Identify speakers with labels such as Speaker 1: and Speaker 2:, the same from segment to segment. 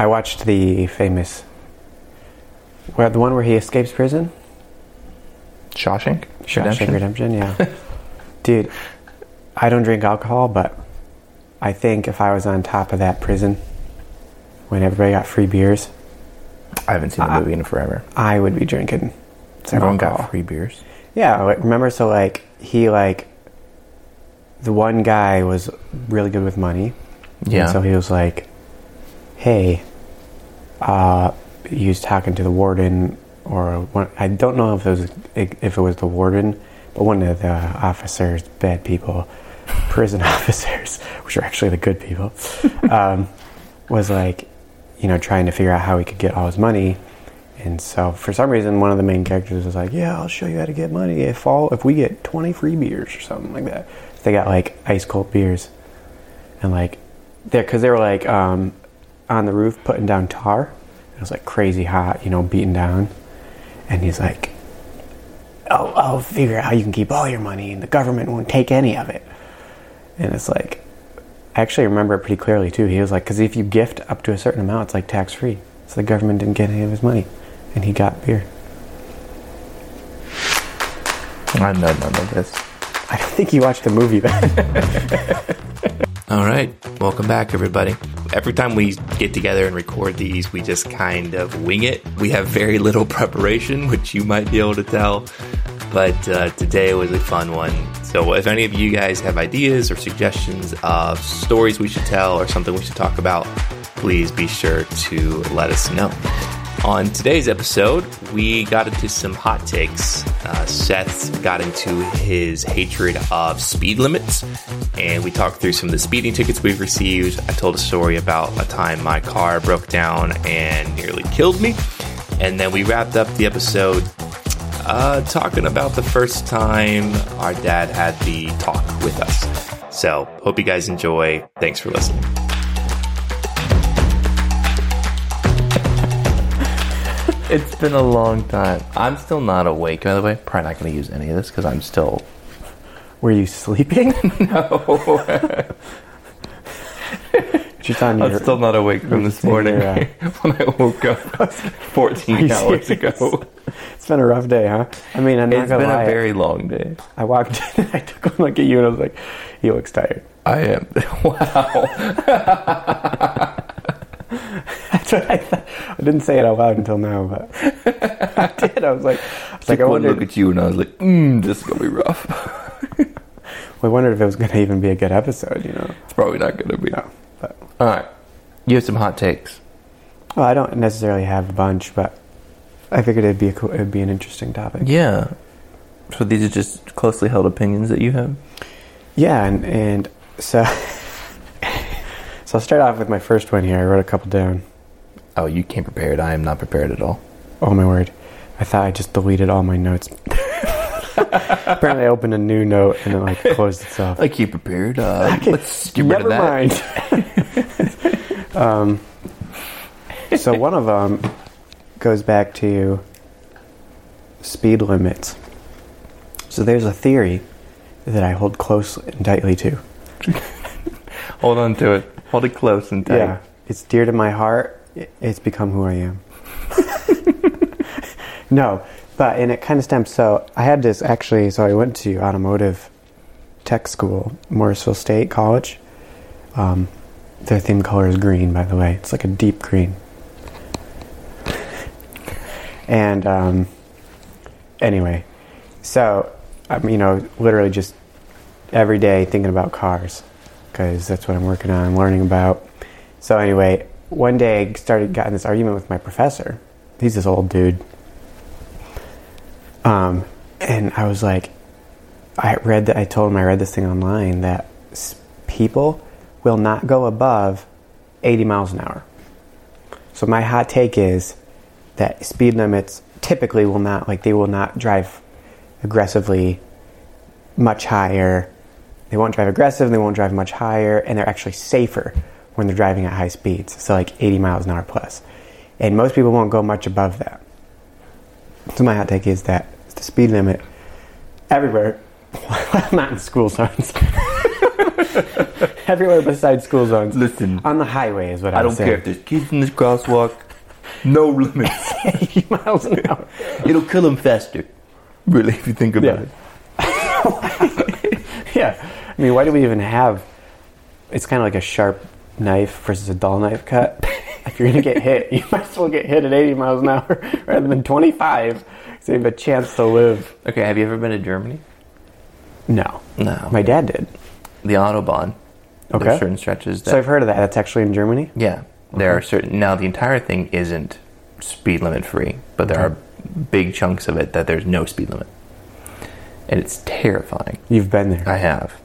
Speaker 1: I watched the famous, where the one where he escapes prison.
Speaker 2: Shawshank.
Speaker 1: Shawshank Redemption, yeah. Dude, I don't drink alcohol, but I think if I was on top of that prison when everybody got free beers,
Speaker 2: I haven't seen the movie in forever.
Speaker 1: I would be drinking.
Speaker 2: Everyone
Speaker 1: alcohol.
Speaker 2: got free beers.
Speaker 1: Yeah, remember? So like he like the one guy was really good with money.
Speaker 2: Yeah.
Speaker 1: And so he was like, "Hey, uh, he was talking to the warden, or one, I don't know if it was if it was the warden, but one of the officers, bad people, prison officers, which are actually the good people, um, was like, you know, trying to figure out how he could get all his money." And so, for some reason, one of the main characters was like, "Yeah, I'll show you how to get money if all if we get twenty free beers or something like that." They got like ice cold beers, and like there because they were like um, on the roof putting down tar. It was like crazy hot, you know, beating down. And he's like, "Oh, I'll figure out how you can keep all your money, and the government won't take any of it." And it's like, I actually remember it pretty clearly too. He was like, "Because if you gift up to a certain amount, it's like tax free." So the government didn't get any of his money, and he got beer.
Speaker 2: I know none of this.
Speaker 1: I don't think you watched the movie then.
Speaker 3: All right, welcome back, everybody. Every time we get together and record these, we just kind of wing it. We have very little preparation, which you might be able to tell, but uh, today was a fun one. So, if any of you guys have ideas or suggestions of stories we should tell or something we should talk about, please be sure to let us know. On today's episode, we got into some hot takes. Uh, Seth got into his hatred of speed limits, and we talked through some of the speeding tickets we've received. I told a story about a time my car broke down and nearly killed me. And then we wrapped up the episode uh, talking about the first time our dad had the talk with us. So, hope you guys enjoy. Thanks for listening.
Speaker 2: It's been a long time. I'm still not awake, by the way. Probably not going to use any of this because I'm still.
Speaker 1: Were you sleeping?
Speaker 2: No. I'm still not awake from this morning
Speaker 1: here, uh,
Speaker 2: when I woke up 14 hours
Speaker 1: serious?
Speaker 2: ago.
Speaker 1: It's been a rough day, huh? I mean, I'm not
Speaker 2: It's
Speaker 1: gonna
Speaker 2: been
Speaker 1: lie.
Speaker 2: a very long day.
Speaker 1: I walked in and I took a look at you and I was like, "He looks tired."
Speaker 2: I am. Wow.
Speaker 1: That's what I thought. I didn't say it out loud until now, but I did. I was like, I was like, I
Speaker 2: one
Speaker 1: wondered,
Speaker 2: look at you and I was like, mm, this is going to be rough.
Speaker 1: I wondered if it was going to even be a good episode. You know?
Speaker 2: It's probably not going to be.
Speaker 1: No, but
Speaker 2: All right. You have some hot takes.
Speaker 1: well, I don't necessarily have a bunch, but I figured it'd be a cool, it'd be an interesting topic.
Speaker 2: Yeah. So these are just closely held opinions that you have?
Speaker 1: Yeah, and and so so I'll start off with my first one here. I wrote a couple down.
Speaker 2: Oh, you came prepared. I am not prepared at all.
Speaker 1: Oh my word! I thought I just deleted all my notes. Apparently, I opened a new note and it like closed itself.
Speaker 2: I keep prepared. Uh, let's get rid
Speaker 1: Never
Speaker 2: of that.
Speaker 1: mind. um, so one of them goes back to speed limits. So there's a theory that I hold close and tightly to.
Speaker 2: Hold on to it. Hold it close and tight.
Speaker 1: Yeah, it's dear to my heart. It's become who I am. no, but and it kind of stems. So I had this actually. So I went to automotive tech school, Morrisville State College. Um, their theme color is green, by the way. It's like a deep green. and um, anyway, so I'm you know literally just every day thinking about cars because that's what I'm working on, learning about. So anyway, one day I started got in this argument with my professor. He's this old dude. Um, and I was like, I read that I told him I read this thing online that people will not go above 80 miles an hour. So my hot take is that speed limits typically will not like they will not drive aggressively much higher. They won't drive aggressive, they won't drive much higher, and they're actually safer when they're driving at high speeds, so like 80 miles an hour plus. And most people won't go much above that. So my hot take is that the speed limit everywhere, not in school zones, everywhere besides school zones.
Speaker 2: Listen.
Speaker 1: on the highway is what I,
Speaker 2: I don't care if there's kids in this crosswalk. No limits.
Speaker 1: 80 miles an hour.
Speaker 2: It'll kill them faster. Really, if you think about
Speaker 1: Yeah.
Speaker 2: it.
Speaker 1: Yeah, I mean, why do we even have? It's kind of like a sharp knife versus a dull knife cut. if you're gonna get hit, you might as well get hit at 80 miles an hour rather than 25. So you have a chance to live.
Speaker 2: Okay, have you ever been to Germany?
Speaker 1: No,
Speaker 2: No.
Speaker 1: my dad did.
Speaker 2: the Autobahn.
Speaker 1: Okay.
Speaker 2: There's certain stretches that
Speaker 1: So I've heard of that. That's actually in Germany.
Speaker 2: Yeah, there are certain. Now the entire thing isn't speed limit free, but there
Speaker 1: Okay.
Speaker 2: are big chunks of it that there's no speed limit, and it's terrifying.
Speaker 1: You've been there.
Speaker 2: I have,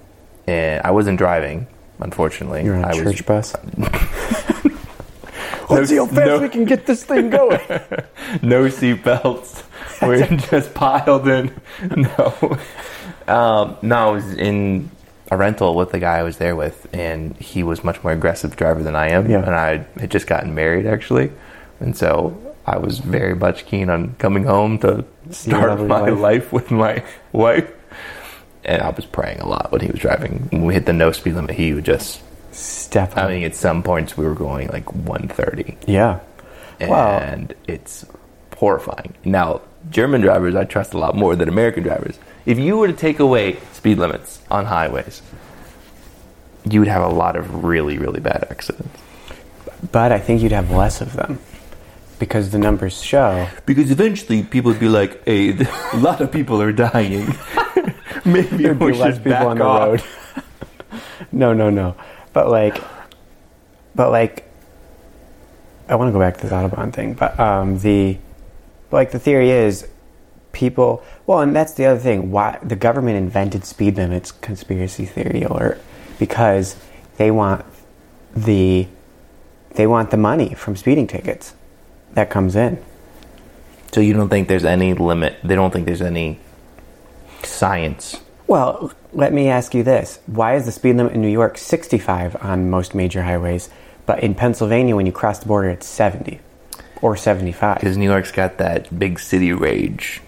Speaker 2: and I wasn't driving, unfortunately.
Speaker 1: You're on a
Speaker 2: I
Speaker 1: church
Speaker 2: was
Speaker 1: bus. Let's see how fast
Speaker 2: no-
Speaker 1: we can get this thing going.
Speaker 2: no seatbelts. We're just piled in. No, um, no, I was in a rental with the guy I was there with, and he was much more aggressive driver than I am.
Speaker 1: Yeah.
Speaker 2: And I had just gotten married actually, and so I was very much keen on coming home to start my
Speaker 1: wife.
Speaker 2: life with my wife. And I was praying a lot when he was driving. When we hit the no speed limit, he would just.
Speaker 1: Step.
Speaker 2: I mean, at some points we were going like 130
Speaker 1: yeah. Wow.
Speaker 2: and it's horrifying. Now, German drivers I trust a lot more than American drivers. If you were to take away speed limits on highways, you would have a lot of really, really bad accidents.
Speaker 1: But I think you'd have less of them because the numbers show.
Speaker 2: Because eventually people would be like, hey, a lot of people are dying. Maybe
Speaker 1: There'd be
Speaker 2: we
Speaker 1: less
Speaker 2: should
Speaker 1: people
Speaker 2: back
Speaker 1: on the
Speaker 2: off."
Speaker 1: road. no, no, no. But like, but like, I want to go back to this Autobahn thing. But um, the, like, the theory is people. Well, and that's the other thing. Why the government invented speed limits? Conspiracy theory alert. Because they want the, they want the money from speeding tickets that comes in.
Speaker 2: So you don't think there's any limit? They don't think there's any science.
Speaker 1: Well, let me ask you this. Why is the speed limit in New York 65 on most major highways, but in Pennsylvania, when you cross the border, it's 70 or 75?
Speaker 2: Because New York's got that big city rage.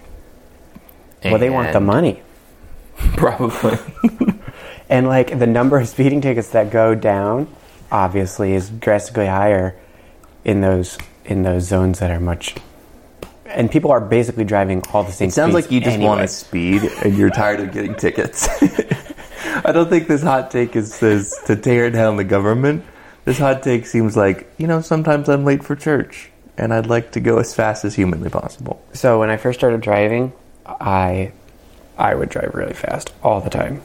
Speaker 1: Well, they want the money.
Speaker 2: Probably.
Speaker 1: And, like, the number of speeding tickets that go down, obviously, is drastically higher in those in those zones that are much. And people are basically driving all the same
Speaker 2: It sounds like you just
Speaker 1: anyway.
Speaker 2: want to speed and you're tired of getting tickets. I don't think this hot take is, is to tear down the government. This hot take seems like, you know, sometimes I'm late for church and I'd like to go as fast as humanly possible.
Speaker 1: So when I first started driving, I I would drive really fast all the time.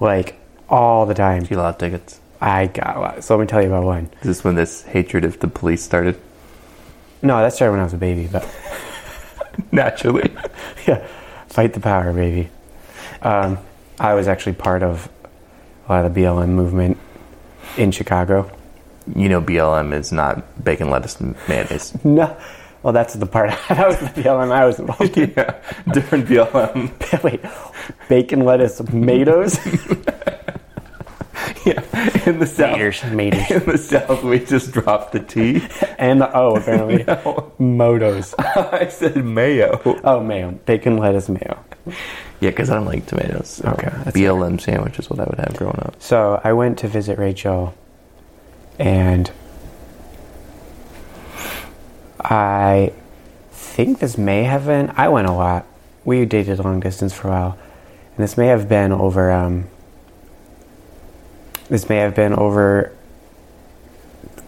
Speaker 1: Like all the time.
Speaker 2: You lot of tickets.
Speaker 1: I got a lot. So let me tell you about one.
Speaker 2: Is this when this hatred of the police started?
Speaker 1: No, that started when I was a baby, but
Speaker 2: Naturally.
Speaker 1: yeah, fight the power, baby. Um, I was actually part of a lot of the BLM movement in Chicago.
Speaker 2: You know, BLM is not bacon, lettuce, and mayonnaise.
Speaker 1: No, well, that's the part that was the BLM I was involved in.
Speaker 2: yeah, different BLM.
Speaker 1: Wait, bacon, lettuce, tomatoes,
Speaker 2: Yeah, in the south.
Speaker 1: Maters, maters.
Speaker 2: In the south, we just dropped the T.
Speaker 1: and the O apparently motos.
Speaker 2: I said mayo.
Speaker 1: Oh, mayo, bacon, lettuce, mayo.
Speaker 2: Yeah, because I don't like tomatoes. So
Speaker 1: Okay, that's
Speaker 2: BLM sandwich is what I would have growing up.
Speaker 1: So I went to visit Rachel, and I think this may have been. I went a lot. We dated long distance for a while, and this may have been over. Um, this may have been over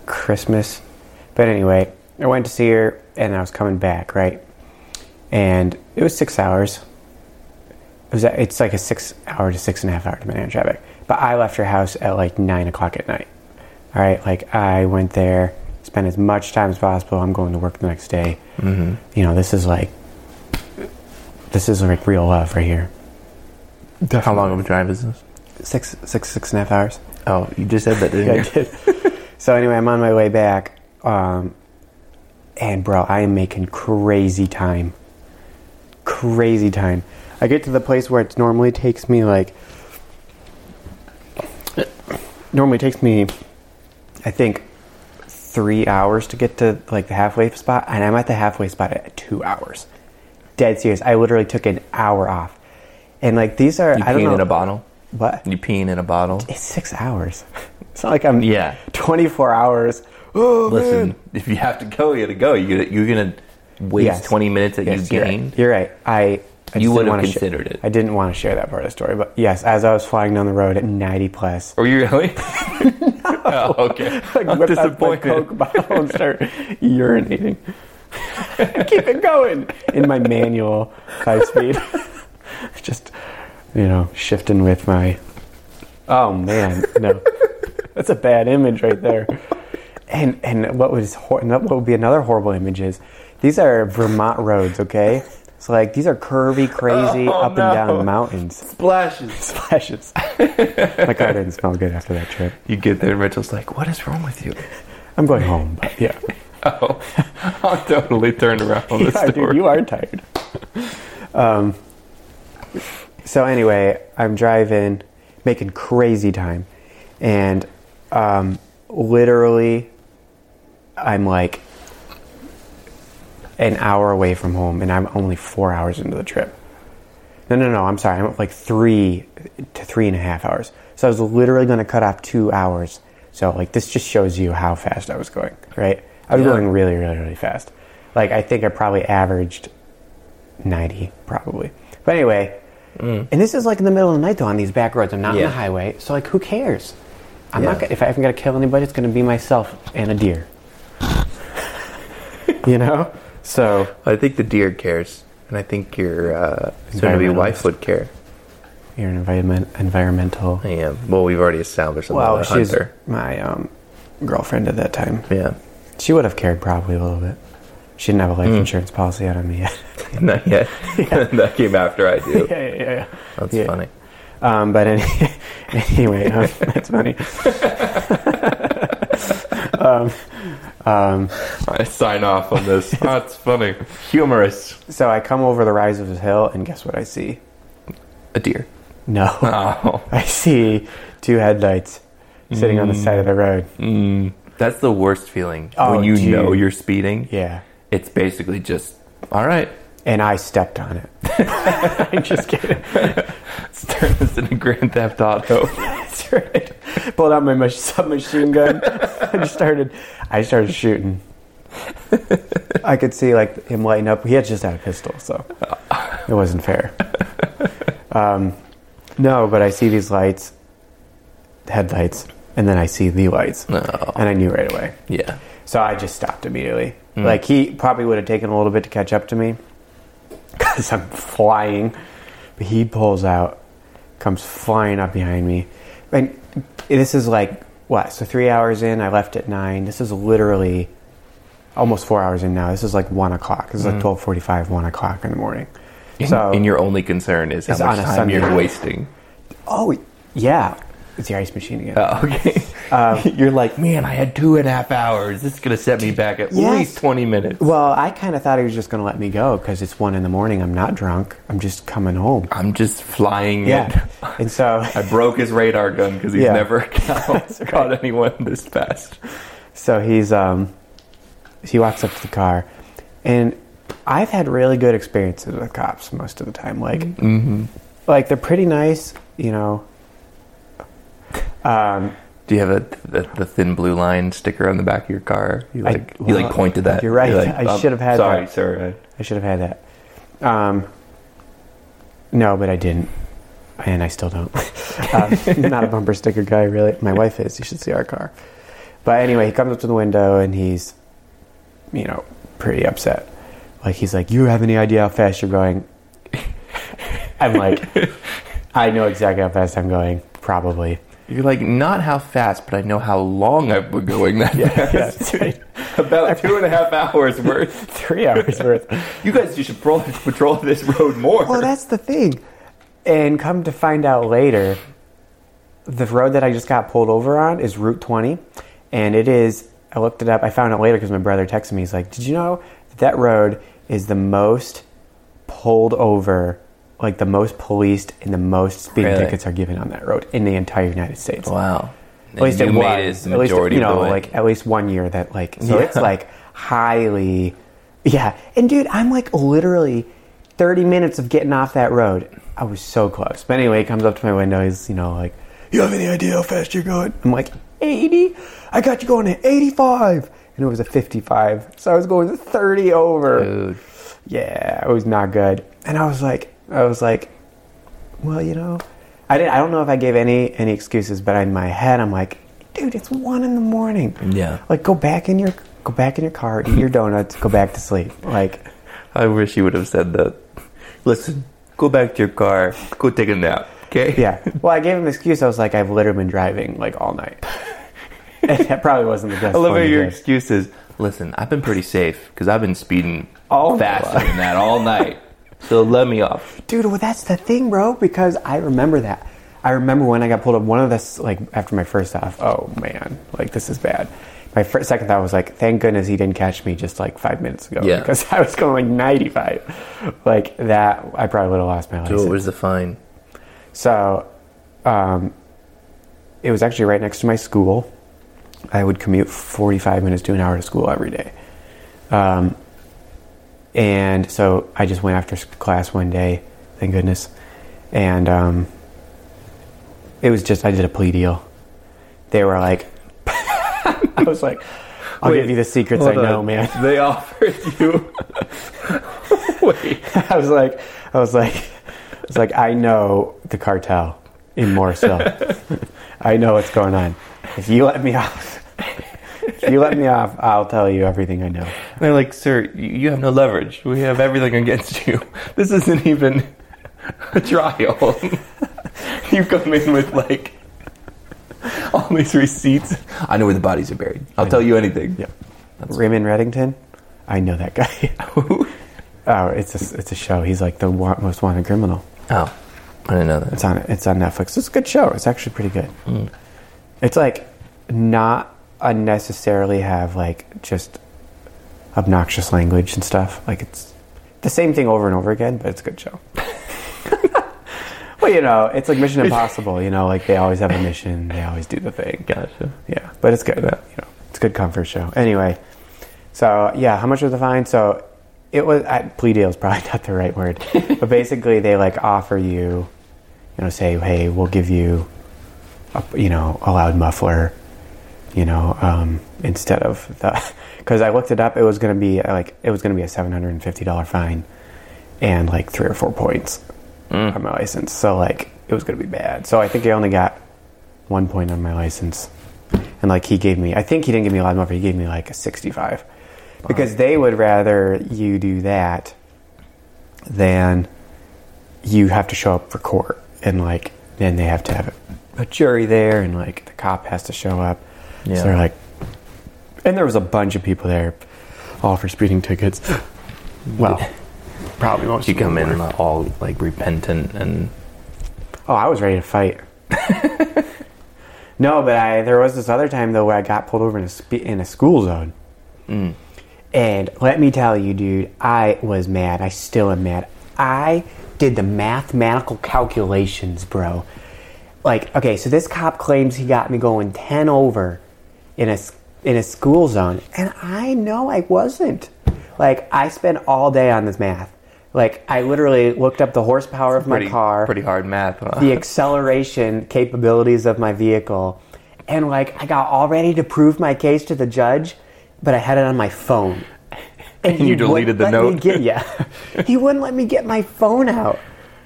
Speaker 1: Christmas, but anyway, I went to see her, and I was coming back right, and it was six hours. It was, it's like a six hour to six and a half hour on traffic. But I left her house at like nine o'clock at night. All right, like I went there, spent as much time as possible. I'm going to work the next day. Mm-hmm. You know, this is like this is like real love right here.
Speaker 2: How long of a drive is this?
Speaker 1: Six, six, six and a half hours.
Speaker 2: Oh, you just said that, didn't
Speaker 1: Yeah, I did. so anyway, I'm on my way back, um, and bro, I am making crazy time. Crazy time. I get to the place where it normally takes me like. Normally takes me, I think, three hours to get to like the halfway spot, and I'm at the halfway spot at two hours. Dead serious. I literally took an hour off, and like these are
Speaker 2: You
Speaker 1: I don't know
Speaker 2: in a bottle?
Speaker 1: What?
Speaker 2: You peeing in a bottle?
Speaker 1: It's six hours. It's not like I'm
Speaker 2: Yeah.
Speaker 1: 24 hours. Oh,
Speaker 2: Listen,
Speaker 1: man.
Speaker 2: if you have to go, you got to go. You're gonna, you're gonna waste
Speaker 1: Yes.
Speaker 2: 20 minutes that
Speaker 1: Yes,
Speaker 2: you
Speaker 1: you're right.
Speaker 2: gained.
Speaker 1: You're right. I, I
Speaker 2: You would have considered it.
Speaker 1: I didn't want to share that part of the story, but yes, as I was flying down the road at 90 plus,
Speaker 2: Were you really? oh, okay.
Speaker 1: like
Speaker 2: I'm
Speaker 1: whip out my
Speaker 2: disappointed.
Speaker 1: Coke bottle and start urinating. Keep it going in my manual five speed. Just you know, shifting with my. Oh man, no, that's a bad image right there. And and what was hor- what would be another horrible image is these are Vermont roads, okay? So like these are curvy, crazy,
Speaker 2: Oh,
Speaker 1: up and down mountains.
Speaker 2: Splashes.
Speaker 1: Splashes. my car didn't smell good after that trip.
Speaker 2: You get there, and Rachel's like, "What is wrong with you?"
Speaker 1: I'm going home, but yeah.
Speaker 2: Oh, I'll totally turn around on this story.
Speaker 1: dude, you are tired. um, so anyway, I'm driving, making crazy time, and um, literally, I'm like an hour away from home, and I'm only four hours into the trip. No, no, no. I'm sorry. I'm like three to three and a half hours. So I was literally going to cut off two hours. So like this just shows you how fast I was going, right? I was
Speaker 2: Yeah.
Speaker 1: going really, really, really fast. Like I think I probably averaged ninety, probably. But anyway, and this is like in the middle of the night though on these back roads. I'm not on the highway, so like who cares? I'm
Speaker 2: Yeah.
Speaker 1: not. Gonna, if I'm going to kill anybody, it's going to be myself and a deer. you know. So
Speaker 2: I think the deer cares, and I think your uh, soon-to-be wife would care.
Speaker 1: you're an environment environmental.
Speaker 2: I am. Well, we've already established
Speaker 1: Well, she's
Speaker 2: hunter.
Speaker 1: my um, girlfriend at that time.
Speaker 2: Yeah,
Speaker 1: She would have cared probably a little bit. She didn't have a
Speaker 2: Hmm.
Speaker 1: life insurance policy out on me yet.
Speaker 2: not yet. that came after I do.
Speaker 1: yeah, yeah, yeah.
Speaker 2: That's
Speaker 1: Yeah.
Speaker 2: funny.
Speaker 1: Um, but any, anyway, um, that's funny.
Speaker 2: I sign off on this. That's funny. Humorous.
Speaker 1: So I come over the rise of the hill, and guess what I see?
Speaker 2: A deer.
Speaker 1: No,
Speaker 2: Oh,
Speaker 1: I see two headlights sitting on the side of the road.
Speaker 2: that's the worst feeling
Speaker 1: Oh,
Speaker 2: when you
Speaker 1: dude.
Speaker 2: know you're speeding.
Speaker 1: Yeah,
Speaker 2: It's basically just all right.
Speaker 1: and I stepped on it. I'm just kidding.
Speaker 2: Let's turn this into Grand Theft Auto.
Speaker 1: That's right. Pulled out my mach- submachine gun. I just started. I started shooting. I could see like him lighting up. He had just had a pistol, so it wasn't fair. Um, no, but I see these lights, headlights, and then I see the lights,
Speaker 2: No.
Speaker 1: and I knew right away.
Speaker 2: Yeah.
Speaker 1: So I just stopped immediately. Hmm. Like he probably would have taken a little bit to catch up to me because I'm flying. But he pulls out, comes flying up behind me. And this is like, what? So three hours in, I left at nine. This is literally almost four hours in now. This is like one o'clock. This is like hmm. 1245, one o'clock in the morning. So,
Speaker 2: and your only concern is how much time
Speaker 1: Sunday
Speaker 2: you're wasting.
Speaker 1: oh, yeah. It's the ice machine again.
Speaker 2: Oh, okay.
Speaker 1: Um,
Speaker 2: you're like, man, I had two and a half hours. This is gonna set me back at
Speaker 1: Yes.
Speaker 2: least twenty minutes.
Speaker 1: Well, I kind of thought he was just going to let me go because it's one in the morning. I'm not drunk. I'm just coming home.
Speaker 2: I'm just flying
Speaker 1: Yeah.
Speaker 2: in.
Speaker 1: And so,
Speaker 2: I broke his radar gun because he's
Speaker 1: Yeah.
Speaker 2: never caught, caught anyone this fast.
Speaker 1: so he's um, he walks up to the car, and I've had really good experiences with cops most of the time. Like, like they're pretty nice, you know. Um,
Speaker 2: Do you have a the, the thin blue line sticker on the back of your car? You
Speaker 1: I-
Speaker 2: like you like
Speaker 1: well,
Speaker 2: point to that.
Speaker 1: you're right.
Speaker 2: like,
Speaker 1: I
Speaker 2: um,
Speaker 1: should have had
Speaker 2: Sorry,
Speaker 1: that.
Speaker 2: sir.
Speaker 1: I should have had that. Um, no, but I didn't, and I still don't. um, not a bumper sticker guy, really. My wife is. You should see our car. But anyway, he comes up to the window and he's, you know, pretty upset. Like he's like, "You have any idea how fast you're going?" I'm like, "I know exactly how fast I'm going. Probably."
Speaker 2: You're like not how fast, but I know how long I've been going that
Speaker 1: Yeah,
Speaker 2: fast.
Speaker 1: that's right.
Speaker 2: About two and a half hours worth.
Speaker 1: Three hours worth.
Speaker 2: You guys you should patrol, patrol this road more.
Speaker 1: Well, that's the thing. And come to find out later, the road that I just got pulled over on is Route 20. And it is, I looked it up, I found out later because my brother texted me. He's like, Did you know that that road is the most pulled over, like the most policed and the most speeding
Speaker 2: Really?
Speaker 1: tickets are given on that road in the entire United States?
Speaker 2: wow.
Speaker 1: At least it was. at least, you know,
Speaker 2: of
Speaker 1: like at least one year that like so
Speaker 2: Yeah.
Speaker 1: it's like highly, yeah. And dude, I'm like literally 30 minutes of getting off that road. I was so close. But anyway, he comes up to my window. He's, you know, like, you have any idea how fast you're going? I'm like, 80? I got you going at 85. And it was a 55. So I was going 30 over.
Speaker 2: Dude.
Speaker 1: Yeah, it was not good. And I was like, I was like, well, you know, I didn't. I don't know if I gave any any excuses, but in my head, I'm like, dude, it's one in the morning.
Speaker 2: Yeah.
Speaker 1: Like, go back in your go back in your car, eat your donuts, go back to sleep. Like,
Speaker 2: I wish you would have said that. Listen, go back to your car, go take a nap, okay?
Speaker 1: yeah. Well, I gave him the excuse. I was like, I've literally been driving like all night. and that probably wasn't the best.
Speaker 2: I love how your
Speaker 1: give.
Speaker 2: excuse is, listen, I've been pretty safe because I've been speeding
Speaker 1: all
Speaker 2: faster than that all night. So let me off.
Speaker 1: Dude, well, that's the thing, bro. Because I remember that. I remember when I got pulled up. One of this, like after my first off. Oh man, like this is bad. My first, second thought was like, thank goodness he didn't catch me just like five minutes ago.
Speaker 2: Yeah.
Speaker 1: Because I was going like 95. Like that, I probably would have lost my license.
Speaker 2: what was the fine?
Speaker 1: So, um, it was actually right next to my school. I would commute 45 minutes to an hour to school every day. Um, and so I just went after class one day, thank goodness. And um, it was just, I did a plea deal. They were like, I was like, I'll
Speaker 2: Wait,
Speaker 1: give you the secrets I know,
Speaker 2: on.
Speaker 1: man.
Speaker 2: They offered you. Wait.
Speaker 1: I was like, I was like, I was like, I know the cartel in Morrisville. I know what's going on. If you let me off, if you let me off, I'll tell you everything I know.
Speaker 2: They're like, sir, you have no leverage. We have everything against you. This isn't even a trial. you come in with like all these receipts. I know where the bodies are buried. I'll tell you anything.
Speaker 1: Yeah. Raymond Reddington, I know that guy. oh, it's a, it's a show. He's like the wa- most wanted criminal.
Speaker 2: Oh, I didn't know that.
Speaker 1: It's on it's on Netflix. It's a good show. It's actually pretty good. Hmm. It's like not unnecessarily have like just obnoxious language and stuff. Like it's the same thing over and over again, but it's a good show. well, you know, it's like Mission Impossible. You know, like they always have a mission. They always do the thing.
Speaker 2: Gotcha.
Speaker 1: Yeah, but it's good. You know, it's a good comfort show. Anyway, so yeah, how much was the fine? So it was I, plea deal is probably not the right word, but basically they like offer you, you know, say, hey, we'll give you, a, you know, a loud muffler, you know, um, instead of the, because I looked it up, it was going to be like it was going to be a seven hundred and fifty dollar fine, and like three or four points on my license. So like it was going to be bad. So I think I only got one point on my license. And like he gave me, I think he didn't give me a loud muffler. He gave me like a 65, because they would rather you do that than you have to show up for court and like then they have to have a jury there and like the cop has to show up.
Speaker 2: Yeah.
Speaker 1: So they're like, and there was a bunch of people there, all for speeding tickets. Well, probably most.
Speaker 2: You come in
Speaker 1: were.
Speaker 2: all like repentant and
Speaker 1: Oh, I was ready to fight. no, but I there was this other time though where I got pulled over in a spe- in a school zone. Mm. And let me tell you, dude, I was mad. I still am mad. I did the mathematical calculations, bro. Like, okay, so this cop claims he got me going 10 over in a in a school zone, and I know I wasn't. Like, I spent all day on this math. Like, I literally looked up the horsepower of my
Speaker 2: pretty
Speaker 1: car
Speaker 2: pretty hard math. Huh?
Speaker 1: the acceleration capabilities of my vehicle. And like I got all ready to prove my case to the judge, but I had it on my phone. And
Speaker 2: You deleted the note?
Speaker 1: Get, yeah, he wouldn't let me get my phone out.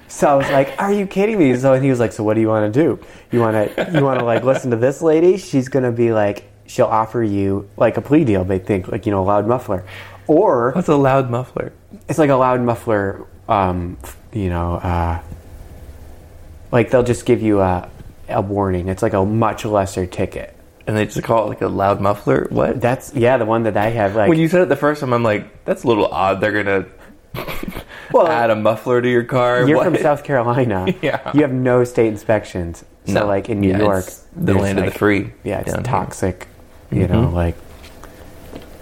Speaker 1: So I was like, "Are you kidding me?" So he was like, "So what do you want to do? You want to you want to like listen to this lady? She's gonna be like, she'll offer you like a plea deal. They think like you know a loud muffler, or
Speaker 2: What's a loud muffler?
Speaker 1: it's like a loud muffler. Um, you know, uh, like they'll just give you a, a warning. It's like a much lesser ticket.
Speaker 2: And they just call it like a loud muffler. What?
Speaker 1: That's yeah, the one that I have. Like,
Speaker 2: when you said it the first time, I'm like, that's a little odd. They're gonna
Speaker 1: well,
Speaker 2: add a muffler to your car.
Speaker 1: you're
Speaker 2: What?
Speaker 1: from South Carolina.
Speaker 2: Yeah.
Speaker 1: you have no state inspections. So
Speaker 2: No.
Speaker 1: like in New
Speaker 2: Yeah,
Speaker 1: York,
Speaker 2: the land of the free
Speaker 1: Yeah, it's toxic. You know, like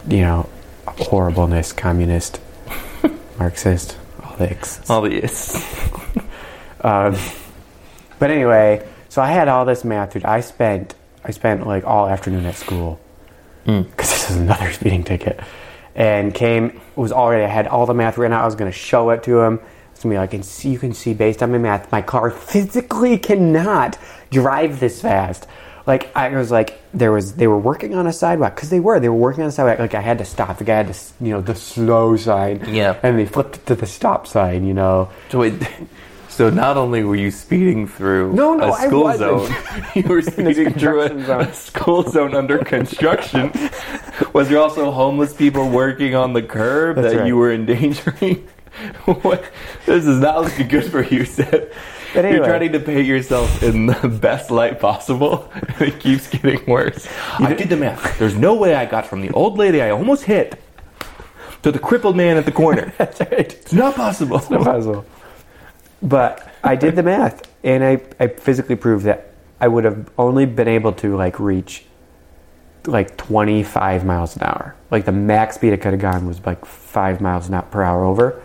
Speaker 1: you know, horribleness, communist, Marxist, all the ex-
Speaker 2: All the it's
Speaker 1: Um, but anyway, so I had all this math, dude. I spent I spent like all afternoon at school because this is another speeding ticket, and came was already I had all the math written out. I was going to show it to him. It's gonna be like, and see, you can see based on my math, my car physically cannot drive this fast. Like I was like, there was they were working on a sidewalk because they were they were working on a sidewalk. Like I had to stop. The guy had to, you know, the slow sign.
Speaker 2: Yeah.
Speaker 1: and they flipped it to the stop sign. You know,
Speaker 2: So, wait, so not only were you speeding through
Speaker 1: No, no,
Speaker 2: a
Speaker 1: I
Speaker 2: school zone, you were speeding through a, a school zone under construction. Was there also homeless people working on the curb
Speaker 1: That's
Speaker 2: that
Speaker 1: right.
Speaker 2: you were endangering? what? This is not looking good for you, Seth.
Speaker 1: But
Speaker 2: You're trying to paint yourself in the best light possible, it keeps getting worse. I did the math. There's no way I got from the old lady I almost hit to the crippled man at the corner.
Speaker 1: that's right.
Speaker 2: It's not possible.
Speaker 1: puzzle. But I did the math, and I, I physically proved that I would have only been able to like reach like 25 miles an hour. Like the max speed I could have gone was like five miles an hour per hour over.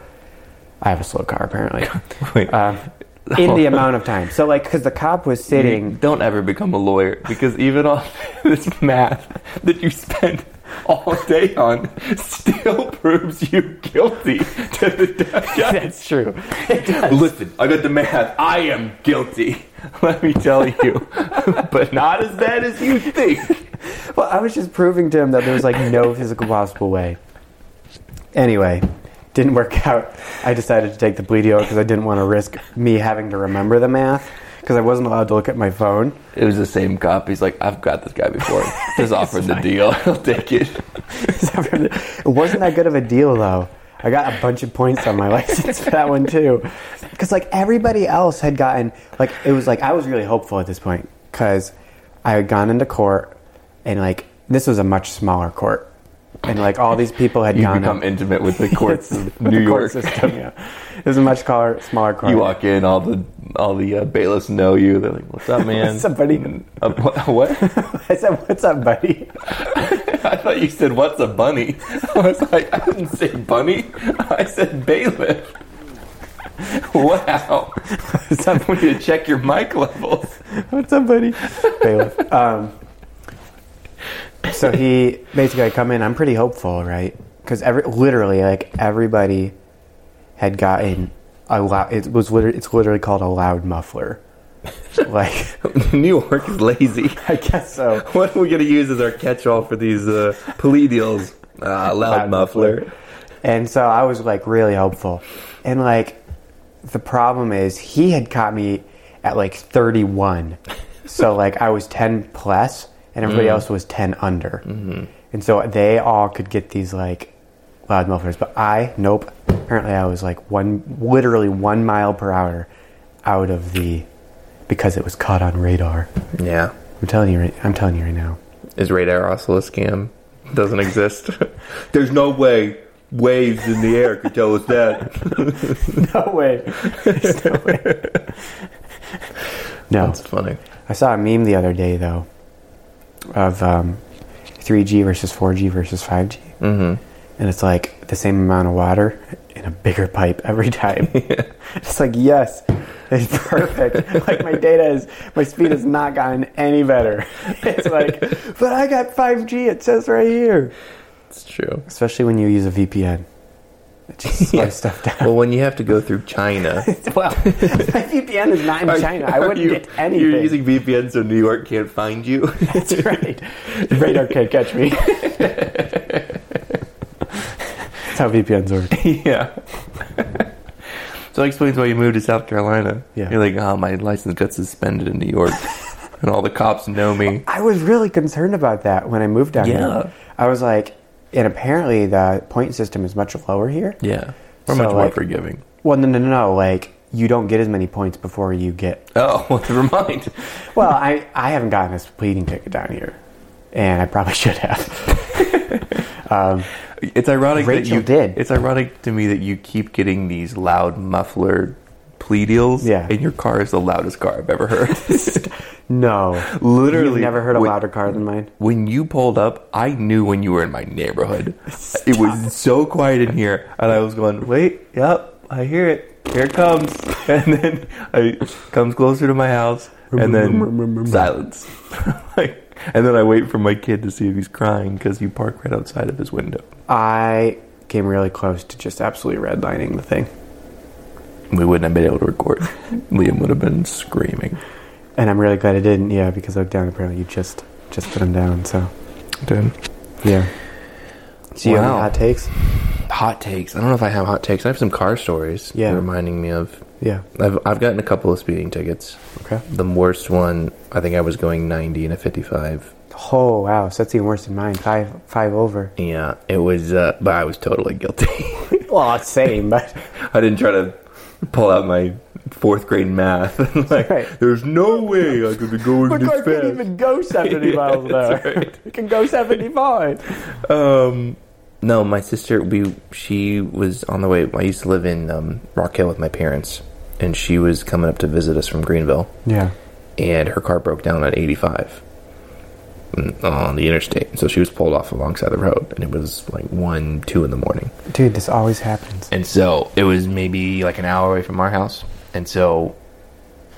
Speaker 1: I have a slow car apparently.
Speaker 2: Wait.
Speaker 1: um, in the amount of time. So like, because the cop was sitting.
Speaker 2: Don't ever become a lawyer because even on this math that you spent all day on still proves you guilty to the death.
Speaker 1: That's true. It does.
Speaker 2: Listen, I got the math. I am guilty. Let me tell you, but not as bad as you think.
Speaker 1: Well, I was just proving to him that there was like no physical possible way. Anyway, didn't work out. I decided to take the plea deal because I didn't want to risk me having to remember the math because I wasn't allowed to look at my phone.
Speaker 2: It was the same cop. He's like, I've got this guy before. Just offered the deal. I'll take it.
Speaker 1: it wasn't that good of a deal though. I got a bunch of points on my license for that one too, because like everybody else had gotten like it was like I was really hopeful at this point because I had gone into court and like this was a much smaller court and like all these people had
Speaker 2: You
Speaker 1: gone
Speaker 2: become
Speaker 1: up-
Speaker 2: intimate with the courts
Speaker 1: It's
Speaker 2: of
Speaker 1: the
Speaker 2: New
Speaker 1: court
Speaker 2: York.
Speaker 1: system, yeah. It was a much smaller, smaller court.
Speaker 2: You walk in, all the all the uh, bailiffs know you. They're like, "What's up, man?"
Speaker 1: What's up, buddy?
Speaker 2: Uh, what? what?
Speaker 1: I said, "What's up, buddy?"
Speaker 2: I thought you said, "What's a bunny?" I was like, "I didn't say bunny. I said bailiff." Wow!
Speaker 1: What's up,
Speaker 2: want you to check your mic levels.
Speaker 1: What's up, buddy? Bailiff. Um, so he basically I come in. I'm pretty hopeful, right? Because every literally like everybody had gotten a loud. It was literally it's literally called a loud muffler. like
Speaker 2: New York is lazy.
Speaker 1: I guess so.
Speaker 2: What are we gonna use as our catch-all for these uh, deals? Ah, loud,
Speaker 1: Loud
Speaker 2: muffler.
Speaker 1: muffler. And so I was like really hopeful. And like the problem is he had caught me at like 31. so like I was 10 plus and everybody else was 10 under. Mm-hmm. And so they all could get these like loud mufflers, but I nope. Apparently I was like one literally 1 mile per hour out of the because it was caught on radar.
Speaker 2: Yeah.
Speaker 1: I'm telling you right, I'm telling you right now.
Speaker 2: Is radar also a scam? Doesn't exist. There's no way waves in the air could tell us that.
Speaker 1: No way. There's no way. No.
Speaker 2: That's funny.
Speaker 1: I saw a meme the other day though of um, 3G versus 4G versus 5G,
Speaker 2: Mm-hmm.
Speaker 1: and it's like the same amount of water in a bigger pipe every time. It's like yes, it's perfect. like my data is, my speed has not gotten any better. It's like, but I got 5G. It says right here.
Speaker 2: It's true.
Speaker 1: Especially when you use a VPN, just
Speaker 2: Yeah.
Speaker 1: stuff down.
Speaker 2: Well, when you have to go through China,
Speaker 1: Well, my VPN is not in China. I wouldn't
Speaker 2: you-
Speaker 1: get anything.
Speaker 2: You're using VPN so New York can't find you.
Speaker 1: That's right. Radar can't catch me. That's how VPNs work.
Speaker 2: yeah. so that explains why you moved to South Carolina.
Speaker 1: Yeah.
Speaker 2: You're like, oh, my license got suspended in New York, and all the cops know me.
Speaker 1: I was really concerned about that when I moved down
Speaker 2: Yeah.
Speaker 1: here. I was like, and apparently the point system is much lower here.
Speaker 2: Yeah. We're
Speaker 1: So,
Speaker 2: much more forgiving.
Speaker 1: Well, no, no, no, no. Like, you don't get as many points before you get.
Speaker 2: Oh, well, never mind.
Speaker 1: Well, I, I haven't gotten a speeding ticket down here, and I probably should have. um,
Speaker 2: It's ironic that you
Speaker 1: did.
Speaker 2: It's ironic to me that you keep getting these loud muffler plea deals.
Speaker 1: Yeah.
Speaker 2: And your car is the loudest car I've ever heard.
Speaker 1: no,
Speaker 2: Literally,
Speaker 1: You've never heard a
Speaker 2: when-
Speaker 1: louder car than mine.
Speaker 2: when you pulled up, I knew when you were in my neighborhood. It was so quiet in here, and I was going, "Wait, yep, I hear it. Here it comes." And then I comes closer to my house, and then silence. like, and then I wait for my kid to see if he's crying because you park right outside of his window.
Speaker 1: I came really close to just absolutely redlining the thing.
Speaker 2: We wouldn't have been able to record. Liam would have been screaming.
Speaker 1: And I'm really glad I didn't. Yeah, because I looked down. Apparently, you just just put him down. So
Speaker 2: Dude.
Speaker 1: yeah. So you have
Speaker 2: Wow.
Speaker 1: any hot takes?
Speaker 2: Hot takes. I don't know if I have hot takes. I have some car stories.
Speaker 1: Yeah.
Speaker 2: Reminding me of.
Speaker 1: Yeah.
Speaker 2: I've I've gotten a couple of speeding tickets.
Speaker 1: Okay.
Speaker 2: The worst one, I think I was going 90 in a 55.
Speaker 1: Oh wow, so that's even worse than mine. Five five over.
Speaker 2: Yeah, it was, uh, but I was totally guilty.
Speaker 1: Well, it's same, but
Speaker 2: I didn't try to pull out my fourth grade math. like,
Speaker 1: Right.
Speaker 2: there's no way I could be going
Speaker 1: my
Speaker 2: this fast.
Speaker 1: can't even go seventy
Speaker 2: Yeah,
Speaker 1: miles an hour.
Speaker 2: right.
Speaker 1: It can go seventy five.
Speaker 2: Um, no, my sister, we she was on the way. I used to live in um, Rock Hill with my parents, and she was coming up to visit us from Greenville,
Speaker 1: Yeah.
Speaker 2: and her car broke down at 85 mm, on the interstate. So she was pulled off alongside the road, and it was like one, two in the morning.
Speaker 1: Dude, this always happens.
Speaker 2: And so it was maybe like an hour away from our house. And so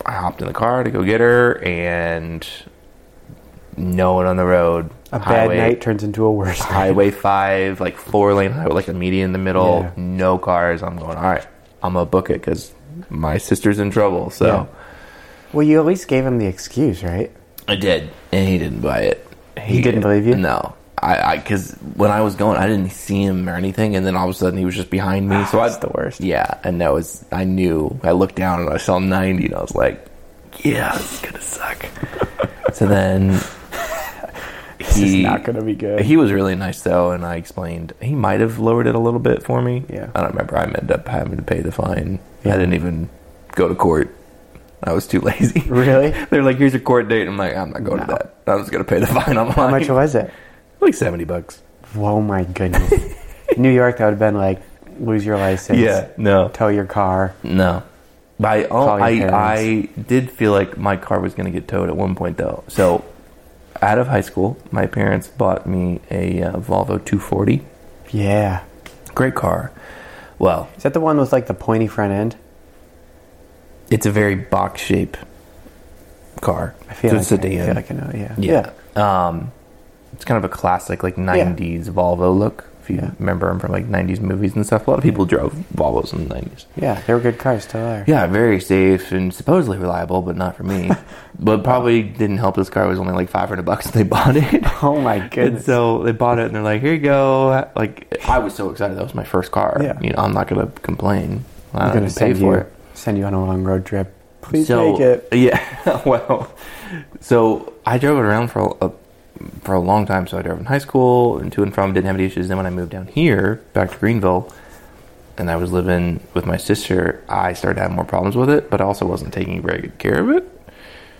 Speaker 2: I hopped in the car to go get her, and no one on the road.
Speaker 1: A bad night turns into a worse night.
Speaker 2: Highway 5, like four lane highway, like a median in the middle,
Speaker 1: Yeah.
Speaker 2: no cars. I'm going, all right, I'm going to book it because my sister's in trouble. So
Speaker 1: Yeah. Well, you at least gave him the excuse, right?
Speaker 2: I did, and he didn't buy it.
Speaker 1: He didn't believe you?
Speaker 2: No. I, because when I was going, I didn't see him or anything, and then all of a sudden he was just behind me. Ah, so I,
Speaker 1: That's the worst.
Speaker 2: Yeah, and that was I knew. I looked down and I saw ninety, and I was like, "Yeah, this is gonna suck." so then
Speaker 1: This
Speaker 2: he
Speaker 1: is not going to be good.
Speaker 2: he was really nice though, and I explained he might have lowered it a little bit for me.
Speaker 1: Yeah.
Speaker 2: I don't remember. I ended up having to pay the fine.
Speaker 1: Yeah.
Speaker 2: I didn't even go to court. I was too lazy.
Speaker 1: Really?
Speaker 2: They're like, "Here's your court date." I'm like, "I'm not going to that. I'm just gonna pay the fine online."
Speaker 1: How much was it?
Speaker 2: Like seventy bucks.
Speaker 1: Oh my goodness. New York, that would have been like lose your license,
Speaker 2: Yeah. No.
Speaker 1: tow your car.
Speaker 2: No. But I, oh,
Speaker 1: your
Speaker 2: I, I did feel like my car was going to get towed at one point, though. So, out of high school, my parents bought me a uh, Volvo 240.
Speaker 1: Yeah.
Speaker 2: Great car. Well,
Speaker 1: Is that the one with like the pointy front end?
Speaker 2: It's a very box shape car.
Speaker 1: I feel
Speaker 2: so
Speaker 1: like
Speaker 2: it's
Speaker 1: I,
Speaker 2: sedan.
Speaker 1: I feel like I know. Yeah.
Speaker 2: Yeah. Um, it's kind of a classic, like 90s Volvo look. If you
Speaker 1: Yeah.
Speaker 2: remember them from like 90s movies and stuff. A lot of people drove Volvos in the 90s.
Speaker 1: Yeah, they were good cars. Still are.
Speaker 2: Yeah, very safe and supposedly reliable, but not for me. but probably didn't help. This car was only like five hundred bucks. when They bought it,
Speaker 1: Oh my
Speaker 2: and
Speaker 1: goodness.
Speaker 2: so they bought it, and they're like, "Here you go." Like I was so excited. That was my first car.
Speaker 1: Yeah.
Speaker 2: You know, I'm not gonna complain. I
Speaker 1: I'm gonna
Speaker 2: pay for
Speaker 1: you
Speaker 2: it.
Speaker 1: Send you on a long road trip. Please
Speaker 2: so
Speaker 1: make it.
Speaker 2: yeah, well, so I drove it around for a, for a long time. So I drove in high school and to and from. Didn't have any issues. Then when I moved down here, back to Greenville, and I was living with my sister, I started having more problems with it. But I also wasn't taking very good care of it.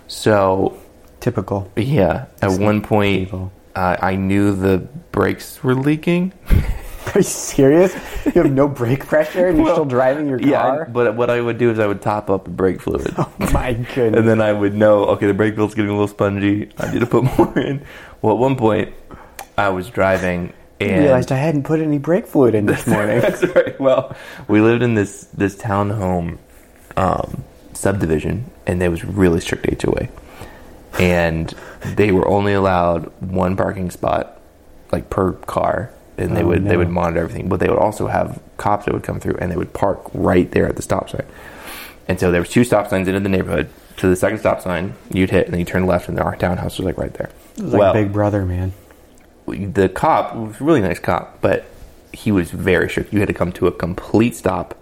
Speaker 2: So
Speaker 1: Typical.
Speaker 2: yeah, at one point, uh, I knew the brakes were leaking.
Speaker 1: Are you serious? You have no brake pressure and you're
Speaker 2: Well,
Speaker 1: still driving your car?
Speaker 2: Yeah, but what I would do is I would top up the brake fluid.
Speaker 1: oh my goodness.
Speaker 2: And then I would know, okay, the brake fluid's getting a little spongy. I need to put more in. Well, at one point, I was driving and I
Speaker 1: realized I hadn't put any brake fluid in this morning.
Speaker 2: That's right. Well, we lived in this this townhome um, subdivision, and there was really strict HOA, and they were only allowed one parking spot, like per car, and they
Speaker 1: Oh,
Speaker 2: would they would monitor everything. But they would also have cops that would come through, and they would park right there at the stop sign. And so there was two stop signs into the neighborhood. To the second stop sign, you'd hit, and then you turn left, and our townhouse was like right there.
Speaker 1: It was like Big Brother, man.
Speaker 2: the cop was a really nice cop, but he was very strict. You had to come to a complete stop,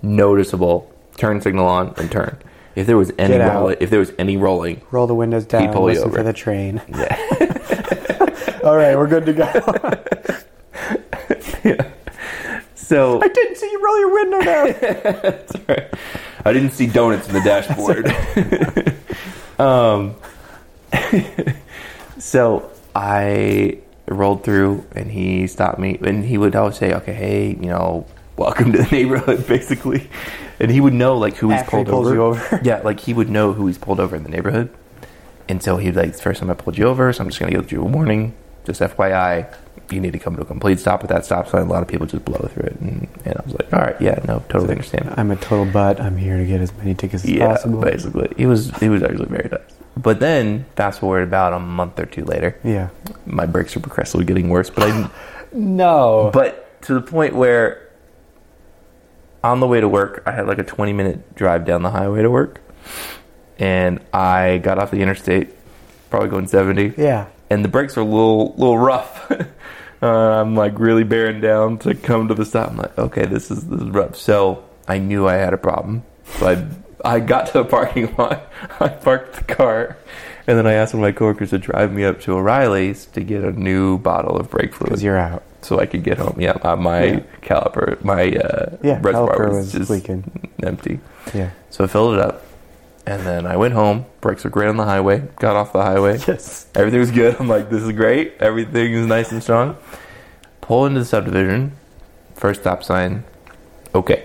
Speaker 2: noticeable, turn signal on, and turn. If there was any rolling, if there was any rolling,
Speaker 1: Roll the windows down,
Speaker 2: pull you
Speaker 1: listen
Speaker 2: over.
Speaker 1: for the train.
Speaker 2: yeah.
Speaker 1: All right, we're good to go.
Speaker 2: So
Speaker 1: I didn't see you roll your window down.
Speaker 2: I didn't see donuts in the dashboard. um, so I rolled through, and he stopped me, and he would always say, "Okay, hey, you know, welcome to the neighborhood," basically, and he would know like who he's
Speaker 1: After he
Speaker 2: pulled
Speaker 1: pulls
Speaker 2: over.
Speaker 1: over?
Speaker 2: yeah, like he would know who he's pulled over in the neighborhood, and so he'd like, "It's the "First time I pulled you over, so I'm just gonna give you a warning. Just FYI." You need to come to a complete stop at that stop sign. A lot of people just blow through it, and, and I was like, "All right, yeah, no, totally understand."
Speaker 1: I'm a total butt. I'm here to get as many tickets as
Speaker 2: Yeah,
Speaker 1: possible.
Speaker 2: basically. He was he was actually very nice. But then, fast forward about a month or two later,
Speaker 1: Yeah.
Speaker 2: my brakes were progressively getting worse. But I,
Speaker 1: No.
Speaker 2: but to the point where on the way to work, I had like a 20 minute drive down the highway to work. And I got off the interstate, probably going 70.
Speaker 1: Yeah.
Speaker 2: And the brakes were a little, little rough. uh, I'm like really bearing down to come to the stop. I'm like, okay, this is, this is rough. So I knew I had a problem. So I, I got to the parking lot. I parked the car. And then I asked one of my coworkers to drive me up to O'Reilly's to get a new bottle of brake fluid
Speaker 1: Because you're out.
Speaker 2: so I could get home. Yeah, my, my
Speaker 1: Yeah.
Speaker 2: caliper, my uh,
Speaker 1: Yeah,
Speaker 2: reservoir
Speaker 1: caliper
Speaker 2: was,
Speaker 1: was
Speaker 2: just
Speaker 1: leaking.
Speaker 2: empty.
Speaker 1: Yeah.
Speaker 2: So I filled it up, and then I went home. Brakes were great on the highway. Got off the highway.
Speaker 1: Yes.
Speaker 2: Everything was good. I'm like, this is great. Everything is nice and strong. Pull into the subdivision. First stop sign. Okay.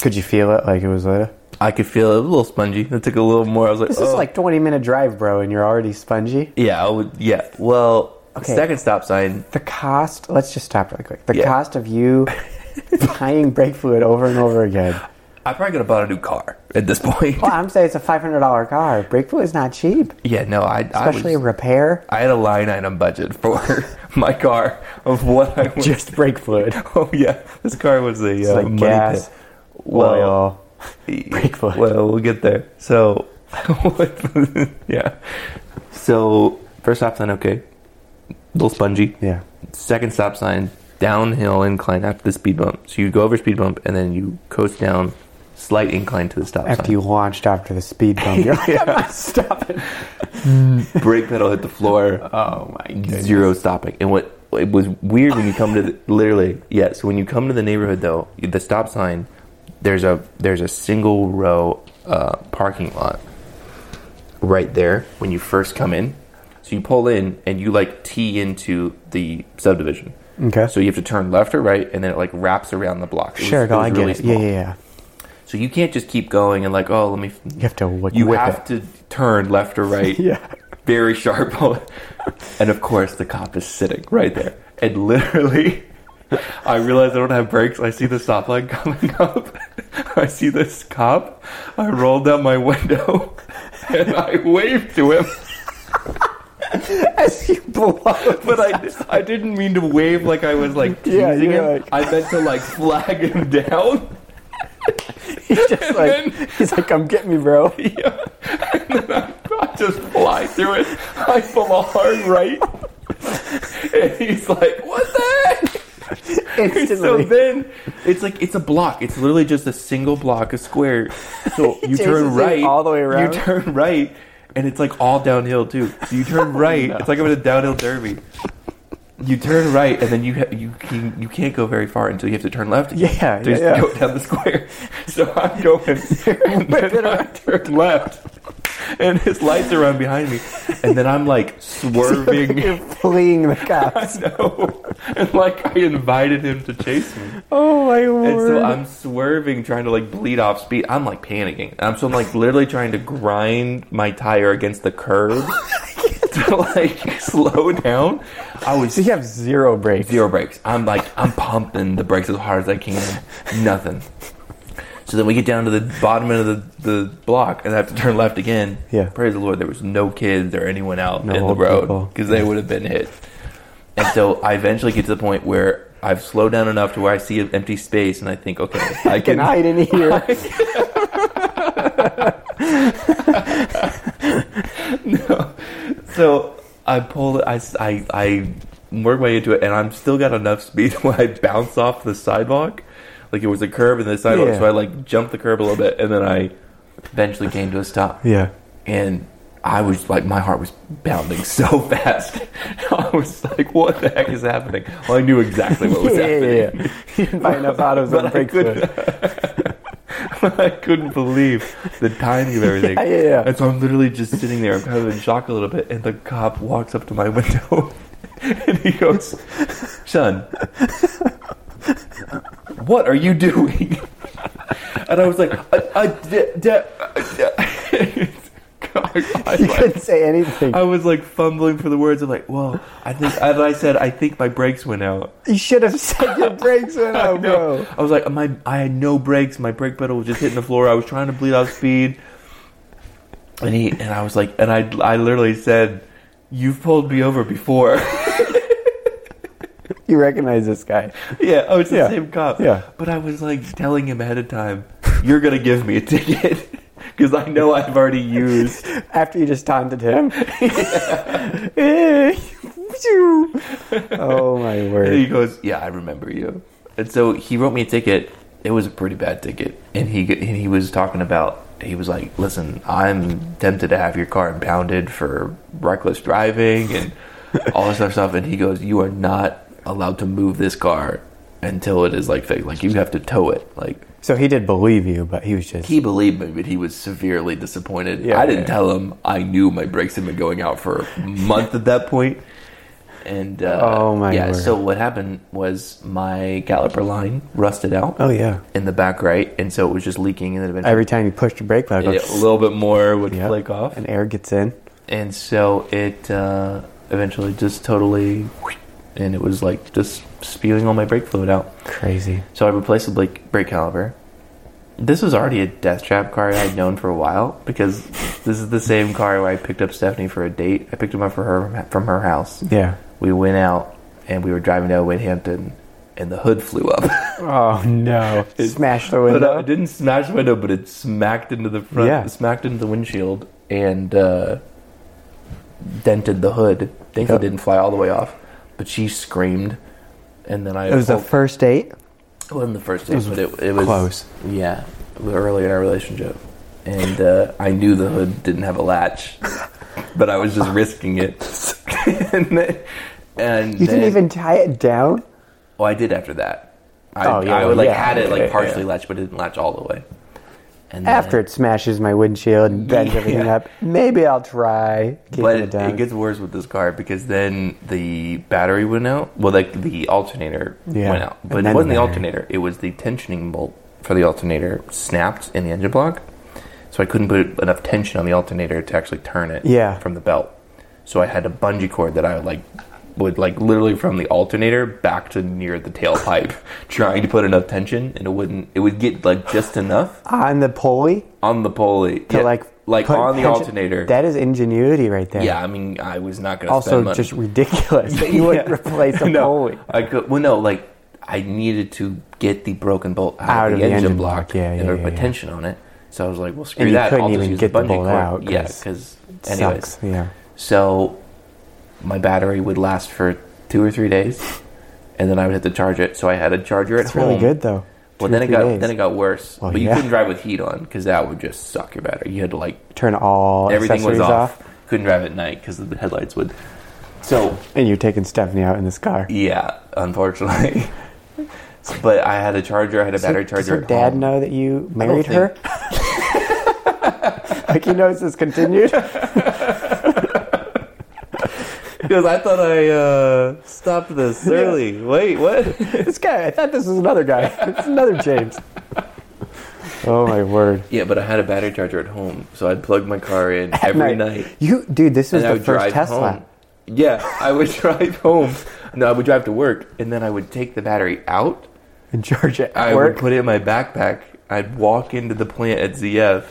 Speaker 1: Could you feel it like it was later?
Speaker 2: I could feel it a little spongy. It took a little more. I was like,
Speaker 1: This
Speaker 2: oh.
Speaker 1: is like 20 minute drive, bro, and you're already spongy.
Speaker 2: yeah, I would, yeah. Well,
Speaker 1: Okay.
Speaker 2: second stop sign.
Speaker 1: The cost, let's just stop really quick. The
Speaker 2: Yeah.
Speaker 1: cost of you buying brake fluid over and over again.
Speaker 2: I probably could have bought a new car at this point.
Speaker 1: Well, I'm saying it's a $500 car. Brake fluid is not cheap,
Speaker 2: yeah, no, I, I was,
Speaker 1: especially a repair.
Speaker 2: I had a line item budget for my car of what I was.
Speaker 1: Just brake fluid.
Speaker 2: oh yeah, this car was a
Speaker 1: It's
Speaker 2: uh,
Speaker 1: like
Speaker 2: money
Speaker 1: gas.
Speaker 2: Well,
Speaker 1: oil. brake fluid.
Speaker 2: Well, we'll get there. So, yeah. So first stop sign, okay, little spongy.
Speaker 1: Yeah.
Speaker 2: Second stop sign, downhill incline after the speed bump. So you go over speed bump and then you coast down, slight incline to the stop sign.
Speaker 1: After
Speaker 2: sign.
Speaker 1: you launched after the speed bump, you're like, I'm not stopping.
Speaker 2: brake pedal hit the floor.
Speaker 1: Oh my goodness.
Speaker 2: zero stopping. And what it was weird when you come to the, literally yeah. So when you come to the neighborhood though, the stop sign there's a there's a single row uh, parking lot right there when you first come in. So you pull in and you like tee into the subdivision.
Speaker 1: Okay.
Speaker 2: So you have to turn left or right, and then it like wraps around the block. It was-
Speaker 1: sure,
Speaker 2: it
Speaker 1: no,
Speaker 2: was
Speaker 1: I get
Speaker 2: really
Speaker 1: it.
Speaker 2: small.
Speaker 1: Yeah, yeah, yeah.
Speaker 2: So you can't just keep going and like, oh, let me.
Speaker 1: You have to
Speaker 2: You have
Speaker 1: it.
Speaker 2: to turn left or right
Speaker 1: Yeah.
Speaker 2: very sharp. and of course, the cop is sitting right there. And literally, I realize I don't have brakes. I see the stoplight coming up. I see this cop. I roll down my window and I wave to him.
Speaker 1: As you blow up.
Speaker 2: But I, I didn't mean to wave like I was like teasing
Speaker 1: Yeah,
Speaker 2: him.
Speaker 1: like-
Speaker 2: I meant to like flag him down.
Speaker 1: He's just like, he's like, come get me, bro.
Speaker 2: Yeah. And then I, I just fly through it. I pull a hard right. And he's like, what the heck? So then it's like it's a block. It's literally just a single block, a square. So you turn right
Speaker 1: all the way around?
Speaker 2: You turn right, and it's like all downhill too. So you turn oh, right. It's like I'm in a downhill derby. You turn right, and then you ha- you can, you can't go very far until you have to turn left. again
Speaker 1: Yeah,
Speaker 2: to
Speaker 1: yeah,
Speaker 2: just
Speaker 1: yeah.
Speaker 2: go down the square. So I'm going, and then I turn left, and his lights are on behind me, and then I'm like swerving.
Speaker 1: You're fleeing the cops.
Speaker 2: I know. And like I invited him to chase me.
Speaker 1: Oh my
Speaker 2: And so I'm swerving, trying to like bleed off speed. I'm like panicking. I'm so I'm like literally trying to grind my tire against the curb to like slow down. I was
Speaker 1: so you have zero brakes.
Speaker 2: zero brakes. I'm like I'm pumping the brakes as hard as I can. Nothing. So then we get down to the bottom end of the, the block and I have to turn left again.
Speaker 1: Yeah.
Speaker 2: Praise the Lord, there was no kids or anyone out
Speaker 1: No
Speaker 2: in the road because they would have been hit. And so I eventually get to the point where I've slowed down enough to where I see an empty space and I think, okay, I
Speaker 1: can
Speaker 2: can
Speaker 1: hide in here.
Speaker 2: So I pull it. I, I, I work my way into it, and I'm still got enough speed where I bounce off the sidewalk, like it was a curb in the sidewalk.
Speaker 1: Yeah.
Speaker 2: So I like jumped the curb a little bit, and then I eventually came to a stop.
Speaker 1: yeah.
Speaker 2: And I was like, my heart was pounding so fast. I was like, what the heck is happening? Well, I knew exactly what was
Speaker 1: Yeah,
Speaker 2: happening.
Speaker 1: yeah, yeah. You didn't buy enough autos
Speaker 2: But
Speaker 1: on
Speaker 2: I
Speaker 1: fluid.
Speaker 2: I couldn't believe the timing of everything.
Speaker 1: Yeah, yeah, yeah.
Speaker 2: And so I'm literally just sitting there. I'm kind of in shock a little bit. And the cop walks up to my window and he goes, Son, what are you doing? And I was like, "I, I, I, I, d- d- I- I-
Speaker 1: You couldn't say anything.
Speaker 2: I was like fumbling for the words. I'm like, well, I think, and I said, I think my brakes went out.
Speaker 1: You should have said your brakes went out,
Speaker 2: know.
Speaker 1: bro.
Speaker 2: I was like, my, I had no brakes. My brake pedal was just hitting the floor. I was trying to bleed out speed. And he, and I was like, and I, I literally said, you've pulled me over before.
Speaker 1: You recognize this guy.
Speaker 2: Yeah, oh, it's the
Speaker 1: Yeah.
Speaker 2: same cop.
Speaker 1: Yeah.
Speaker 2: But I was like telling him ahead of time, you're going to give me a ticket. Because I know I've already used.
Speaker 1: After you just taunted him. oh my
Speaker 2: And he
Speaker 1: word.
Speaker 2: goes, yeah, I remember you. And so he wrote me a ticket. It was a pretty bad ticket. And he, and he was talking about, he was like, listen, I'm tempted to have your car impounded for reckless driving and all this other stuff. And he goes, you are not allowed to move this car until it is like fixed. Like you have to tow it. Like
Speaker 1: So he did believe you, but he was just.
Speaker 2: He believed me, but he was severely disappointed.
Speaker 1: Yeah,
Speaker 2: I didn't
Speaker 1: yeah.
Speaker 2: tell him. I knew my brakes had been going out for a month at that point. And uh,
Speaker 1: Oh, my
Speaker 2: yeah. So what happened was my caliper line rusted out
Speaker 1: oh yeah.
Speaker 2: in the back right, and so it was just leaking, and then eventually
Speaker 1: Every time you pushed your brake pedal,
Speaker 2: it- a little bit more would
Speaker 1: Yep.
Speaker 2: flake off,
Speaker 1: and air gets in.
Speaker 2: and so it uh, eventually just totally, and it was like just spewing all my brake fluid out.
Speaker 1: Crazy.
Speaker 2: So I replaced the brake, brake caliper. This was already a death trap car I had known for a while because this is the same car where I picked up Stephanie for a date. I picked him up for her from her house.
Speaker 1: Yeah.
Speaker 2: We went out and we were driving down Winhampton, and the hood flew up.
Speaker 1: Oh no! It smashed the
Speaker 2: but uh,
Speaker 1: window.
Speaker 2: it didn't smash the window, but it smacked into the front,
Speaker 1: Yeah.
Speaker 2: smacked into the windshield, and uh, dented the hood. Thankfully,
Speaker 1: Yep.
Speaker 2: it didn't fly all the way off. But she screamed, and then I
Speaker 1: It was the first date.
Speaker 2: It wasn't the first date,
Speaker 1: was
Speaker 2: but it, it was
Speaker 1: close.
Speaker 2: Yeah, early in our relationship, and uh, I knew the hood didn't have a latch, but I was just risking it. and then, and
Speaker 1: You didn't even tie it down.
Speaker 2: Oh, I did after that. I,
Speaker 1: Oh, yeah,
Speaker 2: I would like
Speaker 1: yeah,
Speaker 2: had it like
Speaker 1: yeah,
Speaker 2: partially latched, but it didn't latch all the way. And then-
Speaker 1: After it smashes my windshield and bends
Speaker 2: Yeah.
Speaker 1: everything up, maybe I'll try
Speaker 2: but
Speaker 1: it
Speaker 2: it, gets worse with this car because then the battery went out. Well, like the alternator
Speaker 1: Yeah.
Speaker 2: went out, but it wasn't
Speaker 1: the
Speaker 2: the alternator. It was the tensioning bolt for the alternator snapped in the engine block, so I couldn't put enough tension on the alternator to actually turn it.
Speaker 1: Yeah.
Speaker 2: from the belt. So I had a bungee cord that I would like would like literally from the alternator back to near the tailpipe, trying to put enough tension, and it wouldn't. It would get like just enough
Speaker 1: on the pulley
Speaker 2: on the pulley
Speaker 1: to
Speaker 2: Yeah,
Speaker 1: like
Speaker 2: like
Speaker 1: put
Speaker 2: on the
Speaker 1: tension-
Speaker 2: alternator.
Speaker 1: That is ingenuity right there.
Speaker 2: Yeah, I mean, I was not going to
Speaker 1: Also,
Speaker 2: spend money.
Speaker 1: just ridiculous that you
Speaker 2: Yeah.
Speaker 1: replace a
Speaker 2: no,
Speaker 1: pulley.
Speaker 2: I could. Well, no, like I needed to get the broken bolt out, of the, engine, block,
Speaker 1: yeah, yeah,
Speaker 2: to
Speaker 1: yeah,
Speaker 2: put
Speaker 1: yeah.
Speaker 2: tension on it. So I was like, well, screw
Speaker 1: And you
Speaker 2: that.
Speaker 1: couldn't
Speaker 2: I'll just
Speaker 1: even
Speaker 2: use
Speaker 1: get
Speaker 2: the
Speaker 1: the
Speaker 2: bungee
Speaker 1: bolt
Speaker 2: cord.
Speaker 1: out,
Speaker 2: Yeah,
Speaker 1: 'cause
Speaker 2: because anyways,
Speaker 1: sucks. Yeah.
Speaker 2: so my battery would last for two or three days, and then I would have to charge it. So I had a charger at
Speaker 1: It's
Speaker 2: home.
Speaker 1: really good though.
Speaker 2: Well,
Speaker 1: Two
Speaker 2: then it
Speaker 1: three
Speaker 2: got
Speaker 1: days.
Speaker 2: then it got worse.
Speaker 1: Well,
Speaker 2: but you
Speaker 1: yeah.
Speaker 2: couldn't drive with heat on because that would just suck your battery. You had to like
Speaker 1: turn all
Speaker 2: everything was off.
Speaker 1: off.
Speaker 2: Couldn't drive at night because the headlights would. So
Speaker 1: and you're taking Stephanie out in this car.
Speaker 2: yeah, unfortunately. but I had a charger. I had a battery
Speaker 1: Does
Speaker 2: charger.
Speaker 1: her
Speaker 2: at
Speaker 1: dad
Speaker 2: home.
Speaker 1: know that you married
Speaker 2: think-
Speaker 1: her? like he knows this continued.
Speaker 2: Because I thought I uh, stopped this early. Wait, what?
Speaker 1: this guy, I thought this was another guy. It's another James. Oh my word!
Speaker 2: yeah, but I had a battery charger at home, so I'd plug my car in every night.
Speaker 1: You, dude, this was
Speaker 2: and I
Speaker 1: the
Speaker 2: would
Speaker 1: first
Speaker 2: drive
Speaker 1: Tesla.
Speaker 2: home. Yeah, I would drive home. No, I would drive to work, and then I would take the battery out.
Speaker 1: in Georgia at
Speaker 2: I
Speaker 1: work.
Speaker 2: would put it in my backpack. I'd walk into the plant at ZF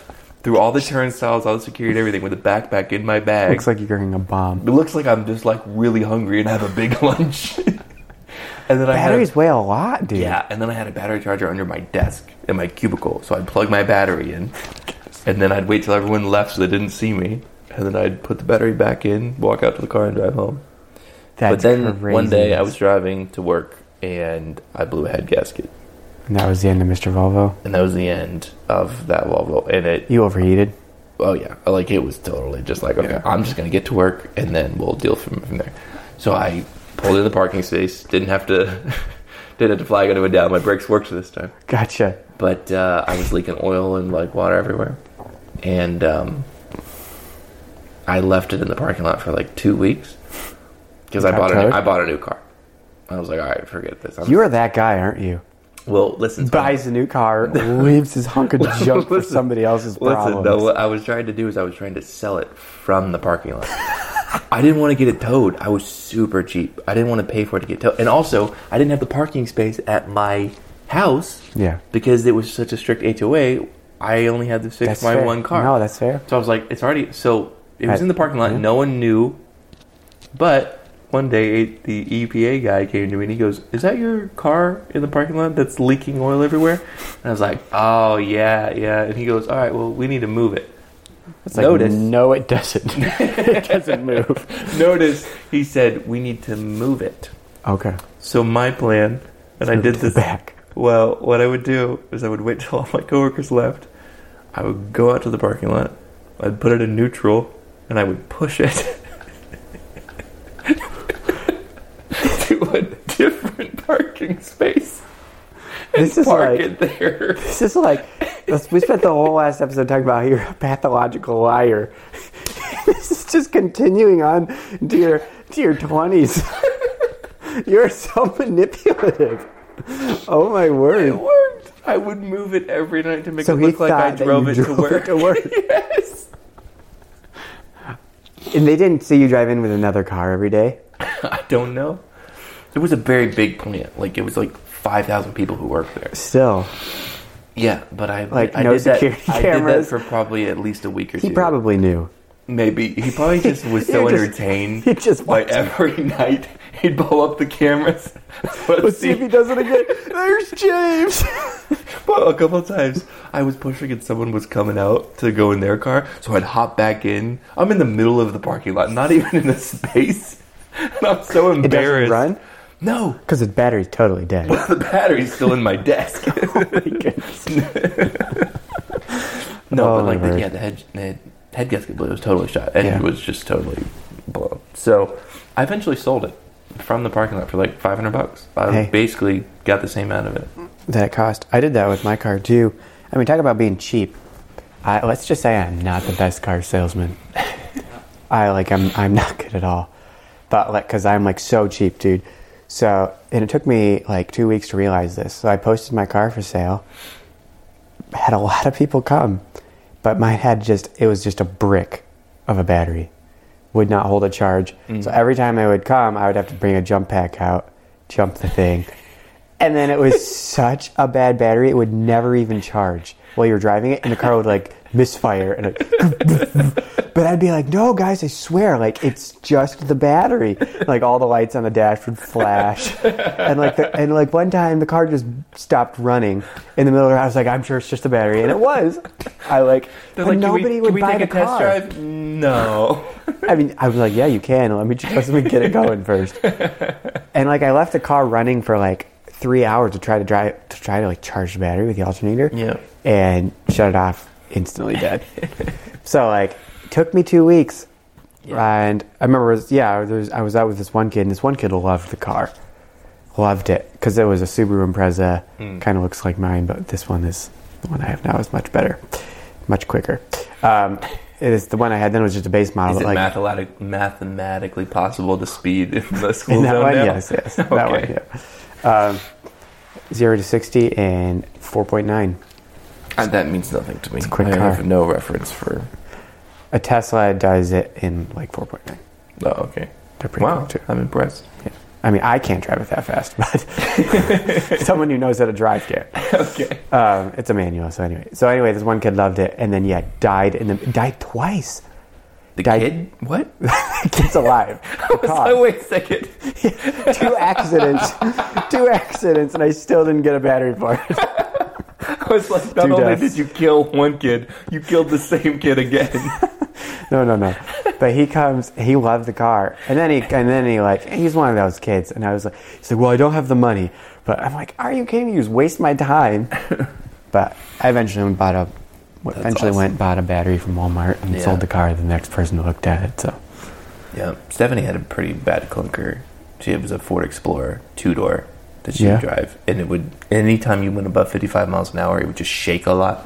Speaker 2: through all the turnstiles, all the security, everything with a backpack in my bag.
Speaker 1: Looks like you're carrying a bomb.
Speaker 2: it looks like I'm just like really hungry and have a big lunch. and then I had a-
Speaker 1: Batteries weigh a lot, dude.
Speaker 2: yeah, and then I had a battery charger under my desk in my cubicle, so I'd plug my battery in, and then I'd wait till everyone left so they didn't see me, and then I'd put the battery back in, walk out to the car, and drive home.
Speaker 1: That's
Speaker 2: but then one day I was driving to work and I blew a head gasket,
Speaker 1: And that was the end of Mr. Volvo.
Speaker 2: and that was the end of that Volvo. And it,
Speaker 1: You overheated.
Speaker 2: oh yeah, like it was totally just like okay, I'm just gonna get to work and then we'll deal from from there. So I pulled in the parking space, didn't have to, didn't have to flag anyone down. My brakes worked this time.
Speaker 1: Gotcha.
Speaker 2: but uh, I was leaking oil and like water everywhere, and um, I left it in the parking lot for like two weeks because I bought a? I bought a new car. I was like, all right, forget this. I'm,
Speaker 1: You're that guy, aren't you?
Speaker 2: Well, listen,
Speaker 1: Buys a new car, leaves his hunk of junk for somebody else's problems.
Speaker 2: Listen, no, what I was trying to do is I was trying to sell it from the parking lot. I didn't want to get it towed. I was super cheap. I didn't want to pay for it to get towed, and also I didn't have the parking space at my house
Speaker 1: yeah.
Speaker 2: because it was such a strict HOA. I only had to fix
Speaker 1: That's
Speaker 2: my
Speaker 1: fair.
Speaker 2: one car.
Speaker 1: No, that's fair.
Speaker 2: So I was like, it's already so it was
Speaker 1: I-
Speaker 2: in the parking lot.
Speaker 1: yeah.
Speaker 2: No one knew, but one day the EPA guy came to me and he goes, "Is that your car in the parking lot that's leaking oil everywhere?" And I was like, "Oh yeah, yeah." And he goes, "All right, well we need to move it."
Speaker 1: It's like,
Speaker 2: Notice.
Speaker 1: no, it doesn't. it doesn't move.
Speaker 2: Notice he said we need to move it.
Speaker 1: Okay.
Speaker 2: So my plan, and I did this
Speaker 1: back.
Speaker 2: Well, what I would do is I would wait till all my coworkers left. I would go out to the parking lot. I'd put it in neutral, and I would push it to a different parking space.
Speaker 1: This is
Speaker 2: park
Speaker 1: like-
Speaker 2: it there.
Speaker 1: This is like we spent the whole last episode talking about you're a pathological liar. this is just continuing on to your to your twenties. you're so manipulative. Oh my word!
Speaker 2: It worked. I would move it every night to make
Speaker 1: So
Speaker 2: it look like I drove it
Speaker 1: drove
Speaker 2: to work.
Speaker 1: it to work.
Speaker 2: yes.
Speaker 1: And they didn't see you drive in with another car every day.
Speaker 2: I don't know. It was a very big plant. Like it was like five thousand people who worked there.
Speaker 1: Still,
Speaker 2: Yeah, but I
Speaker 1: Like,
Speaker 2: I
Speaker 1: no
Speaker 2: did that.
Speaker 1: security
Speaker 2: I did that for probably at least a week or
Speaker 1: he
Speaker 2: two.
Speaker 1: probably knew.
Speaker 2: maybe he probably just was so
Speaker 1: just-
Speaker 2: entertained
Speaker 1: he just
Speaker 2: by every night he'd pull up the cameras. Let's,
Speaker 1: see if he does it again. There's James.
Speaker 2: Well, a couple of times I was pushing and someone was coming out to go in their car, so I'd hop back in. I'm in the middle of the parking lot, not even in the space, and I'm so
Speaker 1: It doesn't
Speaker 2: embarrassed.
Speaker 1: run
Speaker 2: No,
Speaker 1: because the battery's totally dead.
Speaker 2: the battery's still in my desk. Oh no,
Speaker 1: Oh,
Speaker 2: but like
Speaker 1: my
Speaker 2: the, yeah, the head, the head, head gasket blew. It was totally shot, and
Speaker 1: Yeah.
Speaker 2: it was just totally blown. So I eventually sold it from the parking lot for like five hundred bucks. I
Speaker 1: Hey.
Speaker 2: basically got the same out of it.
Speaker 1: that it cost. I did that with my car too. I mean, talk about being cheap. I, let's just say I'm not the best car salesman. I like I'm I'm not good at all, but like because I'm like so cheap, dude. So and it took me like two weeks to realize this. So I posted my car for sale. Had a lot of people come, but mine had just it was just a brick of a battery, would not hold a charge. Mm. So every time I would come, I would have to bring a jump pack out, jump the thing. And then it was such a bad battery, it would never even charge while you were driving it, and the car would like misfire. And it, but I'd be like, "No, guys, I swear, like it's just the battery." Like all the lights on the dash would flash, and like the, and like one time the car just stopped running in the middle of the road. I was like, "I'm sure it's just the battery," and it was. I like,
Speaker 2: They're
Speaker 1: but
Speaker 2: like,
Speaker 1: nobody
Speaker 2: we,
Speaker 1: would
Speaker 2: we
Speaker 1: buy
Speaker 2: take
Speaker 1: the
Speaker 2: a
Speaker 1: car.
Speaker 2: test drive? No.
Speaker 1: I mean, I was like, yeah, you can. Let me just let me get it going first. And like, I left the car running for like three hours to try to drive to try to like charge the battery with the alternator.
Speaker 2: Yeah.
Speaker 1: And shut it off instantly dead. so like, it took me two weeks. And I remember, it was, yeah, was, I was out with this one kid, and this one kid loved the car, loved it because it was a Subaru Impreza,
Speaker 2: Hmm.
Speaker 1: kind of looks like mine, but this one is the one I have now is much better, much quicker. Um, it is the one I had then was just a base model.
Speaker 2: Is it
Speaker 1: like,
Speaker 2: mathematic, mathematically possible to speed in the school
Speaker 1: in that
Speaker 2: zone
Speaker 1: one,
Speaker 2: now?
Speaker 1: yes, yes, that one, yeah. Um, zero to sixty and four point nine.
Speaker 2: Uh, that means nothing to me.
Speaker 1: a quick
Speaker 2: I
Speaker 1: car.
Speaker 2: have no reference for.
Speaker 1: A Tesla does it in like four point nine.
Speaker 2: Oh, okay.
Speaker 1: They're pretty
Speaker 2: Wow,
Speaker 1: quick too.
Speaker 2: I'm impressed.
Speaker 1: Yeah. I mean, I can't drive it that fast, but someone who knows how to drive can.
Speaker 2: okay.
Speaker 1: Um, it's a manual, so anyway. So anyway, this one kid loved it, and then yeah, died in the died twice.
Speaker 2: The
Speaker 1: Died-
Speaker 2: kid? What?
Speaker 1: Kid's alive.
Speaker 2: Oh, wait a second.
Speaker 1: two accidents, two accidents, and I still didn't get a battery for it.
Speaker 2: I was like, not
Speaker 1: Two
Speaker 2: only
Speaker 1: deaths.
Speaker 2: did you kill one kid, you killed the same kid again.
Speaker 1: No, no, no. But he comes. He loved the car, and then he and then he like he's one of those kids, and I was like, he's like, well, I don't have the money, but I'm like, are you kidding me? You just waste my time. But I eventually went bought a, eventually
Speaker 2: awesome.
Speaker 1: went bought a battery from Walmart and
Speaker 2: Yeah.
Speaker 1: sold the car to the next person who looked at it. So
Speaker 2: yeah, Stephanie had a pretty bad clunker. She was a Ford Explorer two door that she
Speaker 1: Yeah.
Speaker 2: would drive, and it would anytime you went above fifty five miles an hour, it would just shake a lot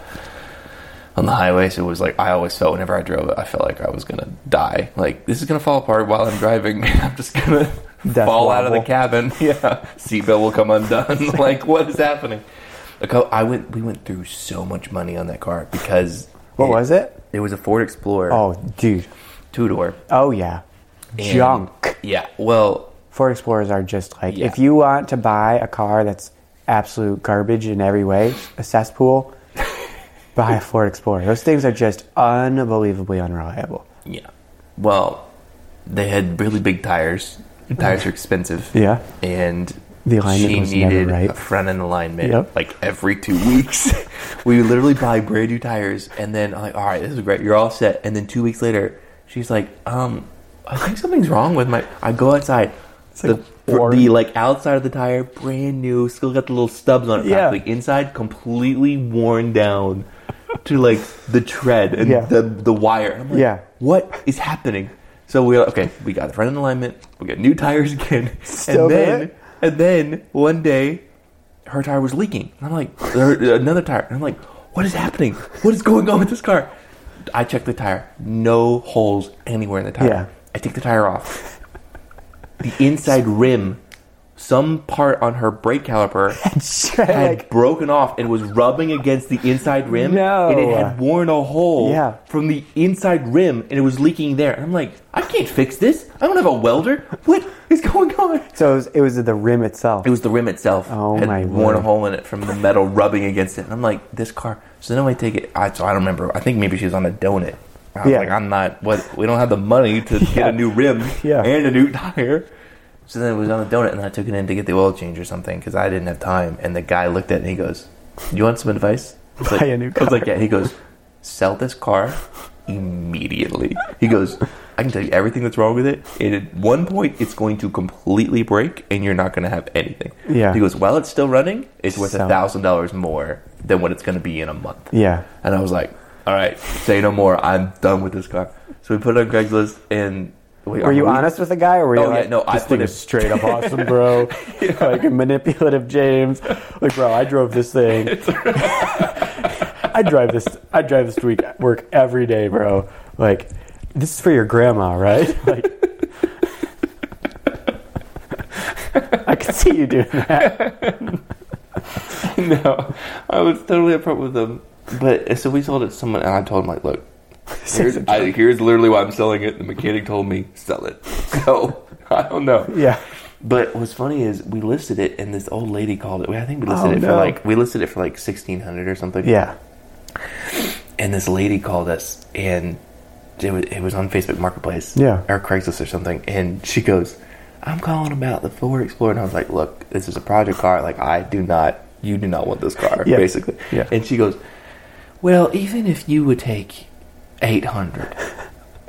Speaker 2: on the highway. So it was like I always felt whenever I drove it, I felt like I was gonna die. Like this is gonna fall apart while I'm driving. I'm just gonna
Speaker 1: Death
Speaker 2: fall out of the cabin. Yeah, seatbelt will come undone. like what is happening? Like I went, we went through so much money on that car because
Speaker 1: what was it?
Speaker 2: It was a Ford Explorer
Speaker 1: Oh, dude.
Speaker 2: two door.
Speaker 1: Oh yeah, junk.
Speaker 2: Yeah. Well,
Speaker 1: Ford Explorers are just like
Speaker 2: Yeah.
Speaker 1: if you want to buy a car that's absolute garbage in every way, a cesspool. buy a Ford Explorer. Those things are just unbelievably unreliable.
Speaker 2: yeah. Well, they had really big tires, Tires are expensive.
Speaker 1: Yeah.
Speaker 2: And
Speaker 1: The alignment
Speaker 2: she
Speaker 1: was never
Speaker 2: needed
Speaker 1: right.
Speaker 2: a front end alignment
Speaker 1: Yep.
Speaker 2: like every two weeks. we literally buy brand new tires, and then I'm like, all right, this is great. You're all set. And then two weeks later, she's like, um, I think something's wrong with my. I go outside. The,
Speaker 1: like
Speaker 2: the like outside of the tire, brand new, still got the little stubs on it.
Speaker 1: Yeah.
Speaker 2: practically. inside completely worn down to like the tread and
Speaker 1: Yeah.
Speaker 2: the the wire. I'm like,
Speaker 1: Yeah.
Speaker 2: what is happening? So we're like, okay, we got the front end alignment, we got new tires again,
Speaker 1: Still
Speaker 2: and then
Speaker 1: good?
Speaker 2: and then one day her tire was leaking. And I'm like, another tire. And I'm like, what is happening? What is going on with this car? I check the tire, no holes anywhere in the tire.
Speaker 1: Yeah.
Speaker 2: I take the tire off. The inside rim, some part on her brake caliper had
Speaker 1: like,
Speaker 2: broken off and was rubbing against the inside rim.
Speaker 1: No.
Speaker 2: And it had worn a hole
Speaker 1: Yeah.
Speaker 2: from the inside rim and it was leaking there. And I'm like, I can't fix this. I don't have a welder. What is going on?
Speaker 1: so it was, it was the rim itself.
Speaker 2: It was the rim itself.
Speaker 1: Oh,
Speaker 2: had
Speaker 1: my
Speaker 2: worn a hole in it from the metal rubbing against it. And I'm like, this car. So then I take it. I, so I don't remember. I think maybe she was on a donut. I was
Speaker 1: Yeah.
Speaker 2: like, I'm not. What? We don't have the money to
Speaker 1: Yeah.
Speaker 2: get a new rim
Speaker 1: Yeah.
Speaker 2: and a new tire. So then it was on the donut, and I took it in to get the oil change or something because I didn't have time. And the guy looked at it and he goes, "You want some advice?"
Speaker 1: Buy
Speaker 2: like,
Speaker 1: a new car."
Speaker 2: I was like, "Yeah." He goes, "Sell this car immediately." He goes, "I can tell you everything that's wrong with it. And at one point, it's going to completely break, and you're not going to have anything."
Speaker 1: Yeah.
Speaker 2: He goes, "While it's still running, it's worth a thousand dollars more than what it's going to be in a month."
Speaker 1: yeah.
Speaker 2: And I was like, "All right, say no more. I'm done with this car." So we put it on Craigslist, and wait,
Speaker 1: Were you
Speaker 2: we-
Speaker 1: honest with the guy, or were you
Speaker 2: Oh, yeah,
Speaker 1: like,
Speaker 2: no, I
Speaker 1: this
Speaker 2: put
Speaker 1: thing is straight up awesome, bro? Like a manipulative James. Like, bro, I drove this thing. I drive this. I drive this to week work every day, bro. Like, this is for your grandma, right? Like, I can see you doing that.
Speaker 2: no, I was totally upfront with them. But so we sold it to someone, and I told him like, "Look, here's, I, here's literally why I'm selling it." The mechanic told me sell it. So I don't know.
Speaker 1: Yeah.
Speaker 2: But what's funny is we listed it, and this old lady called it. I think we listed
Speaker 1: Oh,
Speaker 2: it for
Speaker 1: no.
Speaker 2: like we listed it for like sixteen hundred or something.
Speaker 1: Yeah.
Speaker 2: And this lady called us, and it was, it was on Facebook Marketplace,
Speaker 1: Yeah.
Speaker 2: or Craigslist or something. And she goes, "I'm calling about the Ford Explorer." And I was like, "Look, this is a project car. Like, I do not, you do not want this car,
Speaker 1: Yeah.
Speaker 2: basically."
Speaker 1: Yeah.
Speaker 2: And she goes, "Well, even if you would take 800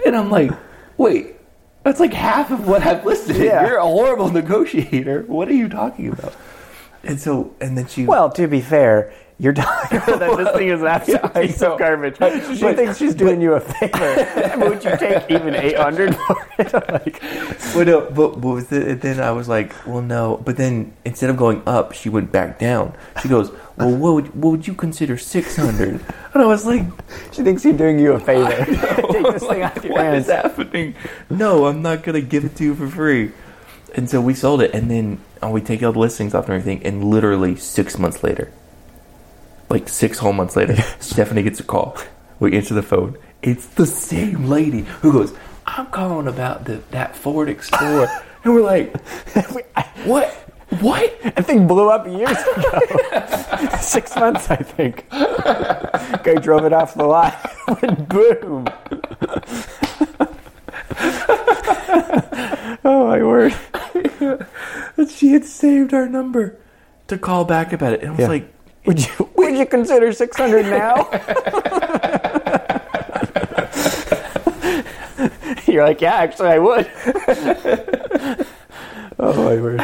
Speaker 2: and I'm like, "Wait." That's like half of what I've listed.
Speaker 1: Yeah.
Speaker 2: You're a horrible negotiator. What are you talking about? And so, and then she
Speaker 1: Well, to be fair, you're talking about that this thing is an absolute
Speaker 2: Yeah, I
Speaker 1: piece
Speaker 2: know.
Speaker 1: of garbage. She
Speaker 2: But-
Speaker 1: thinks she's doing you a favor. Would you take even eight hundred for it? like,
Speaker 2: Well, no, but, but it, and then I was like, well, no. But then instead of going up, she went back down. She goes, well, what would, what would you consider 600? And I was like,
Speaker 1: she thinks you're doing you a favor. take this thing
Speaker 2: like,
Speaker 1: off your
Speaker 2: what
Speaker 1: hands.
Speaker 2: is happening? No, I'm not going to give it to you for free. And so we sold it, and then oh, we take all the listings off and everything, and literally six months later, like six whole months later, Stephanie gets a call. We answer the phone. It's the same lady who goes, I'm calling about the, that Ford Explorer. and we're like, what? What?
Speaker 1: That thing blew up years ago. Six months, I think. Guy drove it off the lot. Boom. oh my word!
Speaker 2: She had saved our number to call back about it. And I was
Speaker 1: Yeah.
Speaker 2: like,
Speaker 1: Would you would you consider six hundred now? You're like, yeah, actually, I would. oh my word!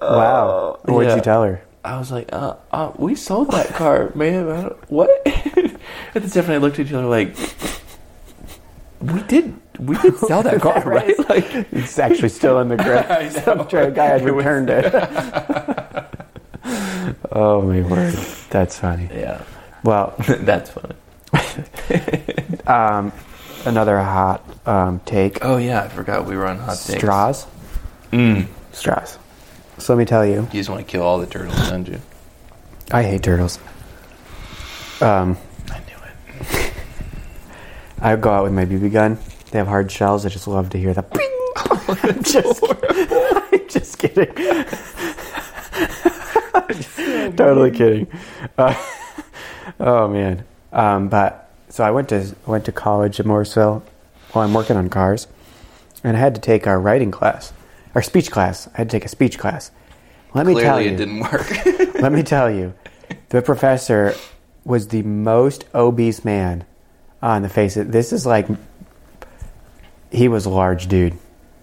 Speaker 1: Wow. What'd
Speaker 2: yeah.
Speaker 1: you tell her?
Speaker 2: I was like, uh, uh, we sold that car, man. I don't, what? and then Stephanie looked at each other like, we did, we did sell that car, right? Like,
Speaker 1: It's actually still in the grave. Some guy had returned it. oh my word, that's funny.
Speaker 2: yeah,
Speaker 1: Well,
Speaker 2: that's funny.
Speaker 1: um, another hot um, take:
Speaker 2: Oh yeah, I forgot we were on hot takes.
Speaker 1: straws.
Speaker 2: Mm.
Speaker 1: Straws. So let me tell you,
Speaker 2: You just want to kill all the turtles, don't you?
Speaker 1: I hate turtles. Um,
Speaker 2: I knew it.
Speaker 1: I go out with my BB gun. They have hard shells. I just love to hear the. Ping! I'm just, I'm just kidding. totally kidding. Uh, oh man. Um, but so I went to went to college at Morrisville. Well, I'm working on cars, and I had to take our writing class, our speech class. I had to take a speech class. Let me tell you,
Speaker 2: it didn't work.
Speaker 1: let me tell you, the professor was the most obese man on the face of this is like he was a large dude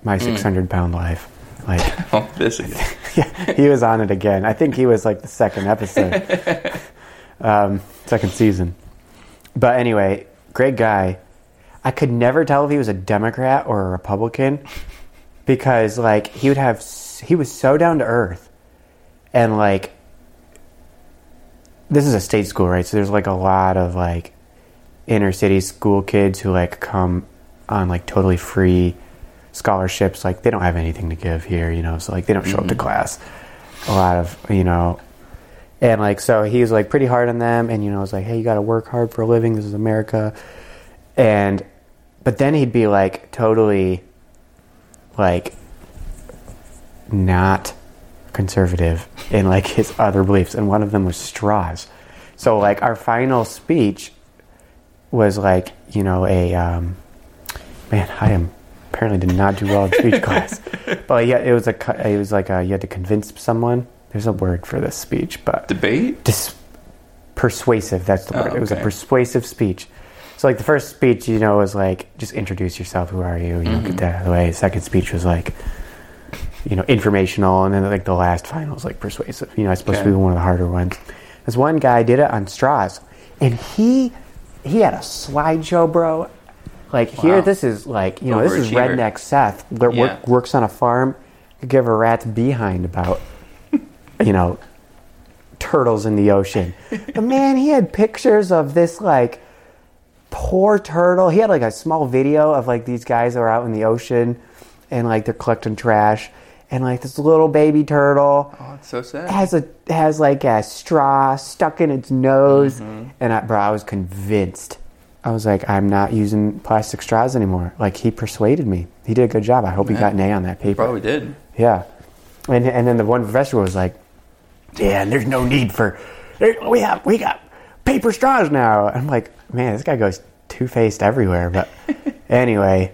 Speaker 1: my 600 pound life like
Speaker 2: oh, this again.
Speaker 1: Yeah, he was on it again. I think he was like the second episode. Um, second season. But anyway great guy. I could never tell if he was a democrat or a republican because like he would have he was so down to earth and like this is a state school right? So there's like a lot of like inner city school kids who like come on like totally free scholarships like they don't have anything to give here you know so like they don't show up to class. A lot of you know and like so he was like pretty hard on them and you know was like hey you got to work hard for a living. This is america. And but then he'd be like totally like not conservative in like his other beliefs and one of them was straws. So like our final speech was like you know a um, man i am apparently did not do well in speech class. But yeah it was a it was like a, you had to convince someone. There's a word for this speech but
Speaker 2: Debate?
Speaker 1: dis- persuasive that's the
Speaker 2: Oh,
Speaker 1: word it was a persuasive speech. So like the first speech you know was like just introduce yourself who are you? You
Speaker 2: Mm-hmm.
Speaker 1: get that out of the way. Second speech was like you know informational and then like the last final was like persuasive. You know it's supposed to be one of the harder ones. This one guy did it on straws and he he had a slideshow bro like here this is like you know this is redneck seth that
Speaker 2: Yeah.
Speaker 1: work, works on a farm could give a rat's behind about you know turtles in the ocean. But man, he had pictures of this like poor turtle. He had like a small video of like these guys that were out in the ocean and like they're collecting trash and like this little baby turtle
Speaker 2: Oh, it's so sad.
Speaker 1: has a has like a straw stuck in its nose mm-hmm. and I, bro, I was convinced. I was like, I'm not using plastic straws anymore. Like he persuaded me. He did a good job. I hope he got an A on that paper.
Speaker 2: Probably did.
Speaker 1: Yeah, and and then the one professor was like, "Yeah, and there's no need for there, we have we got paper straws now." I'm like, "Man, this guy goes two faced everywhere." But anyway,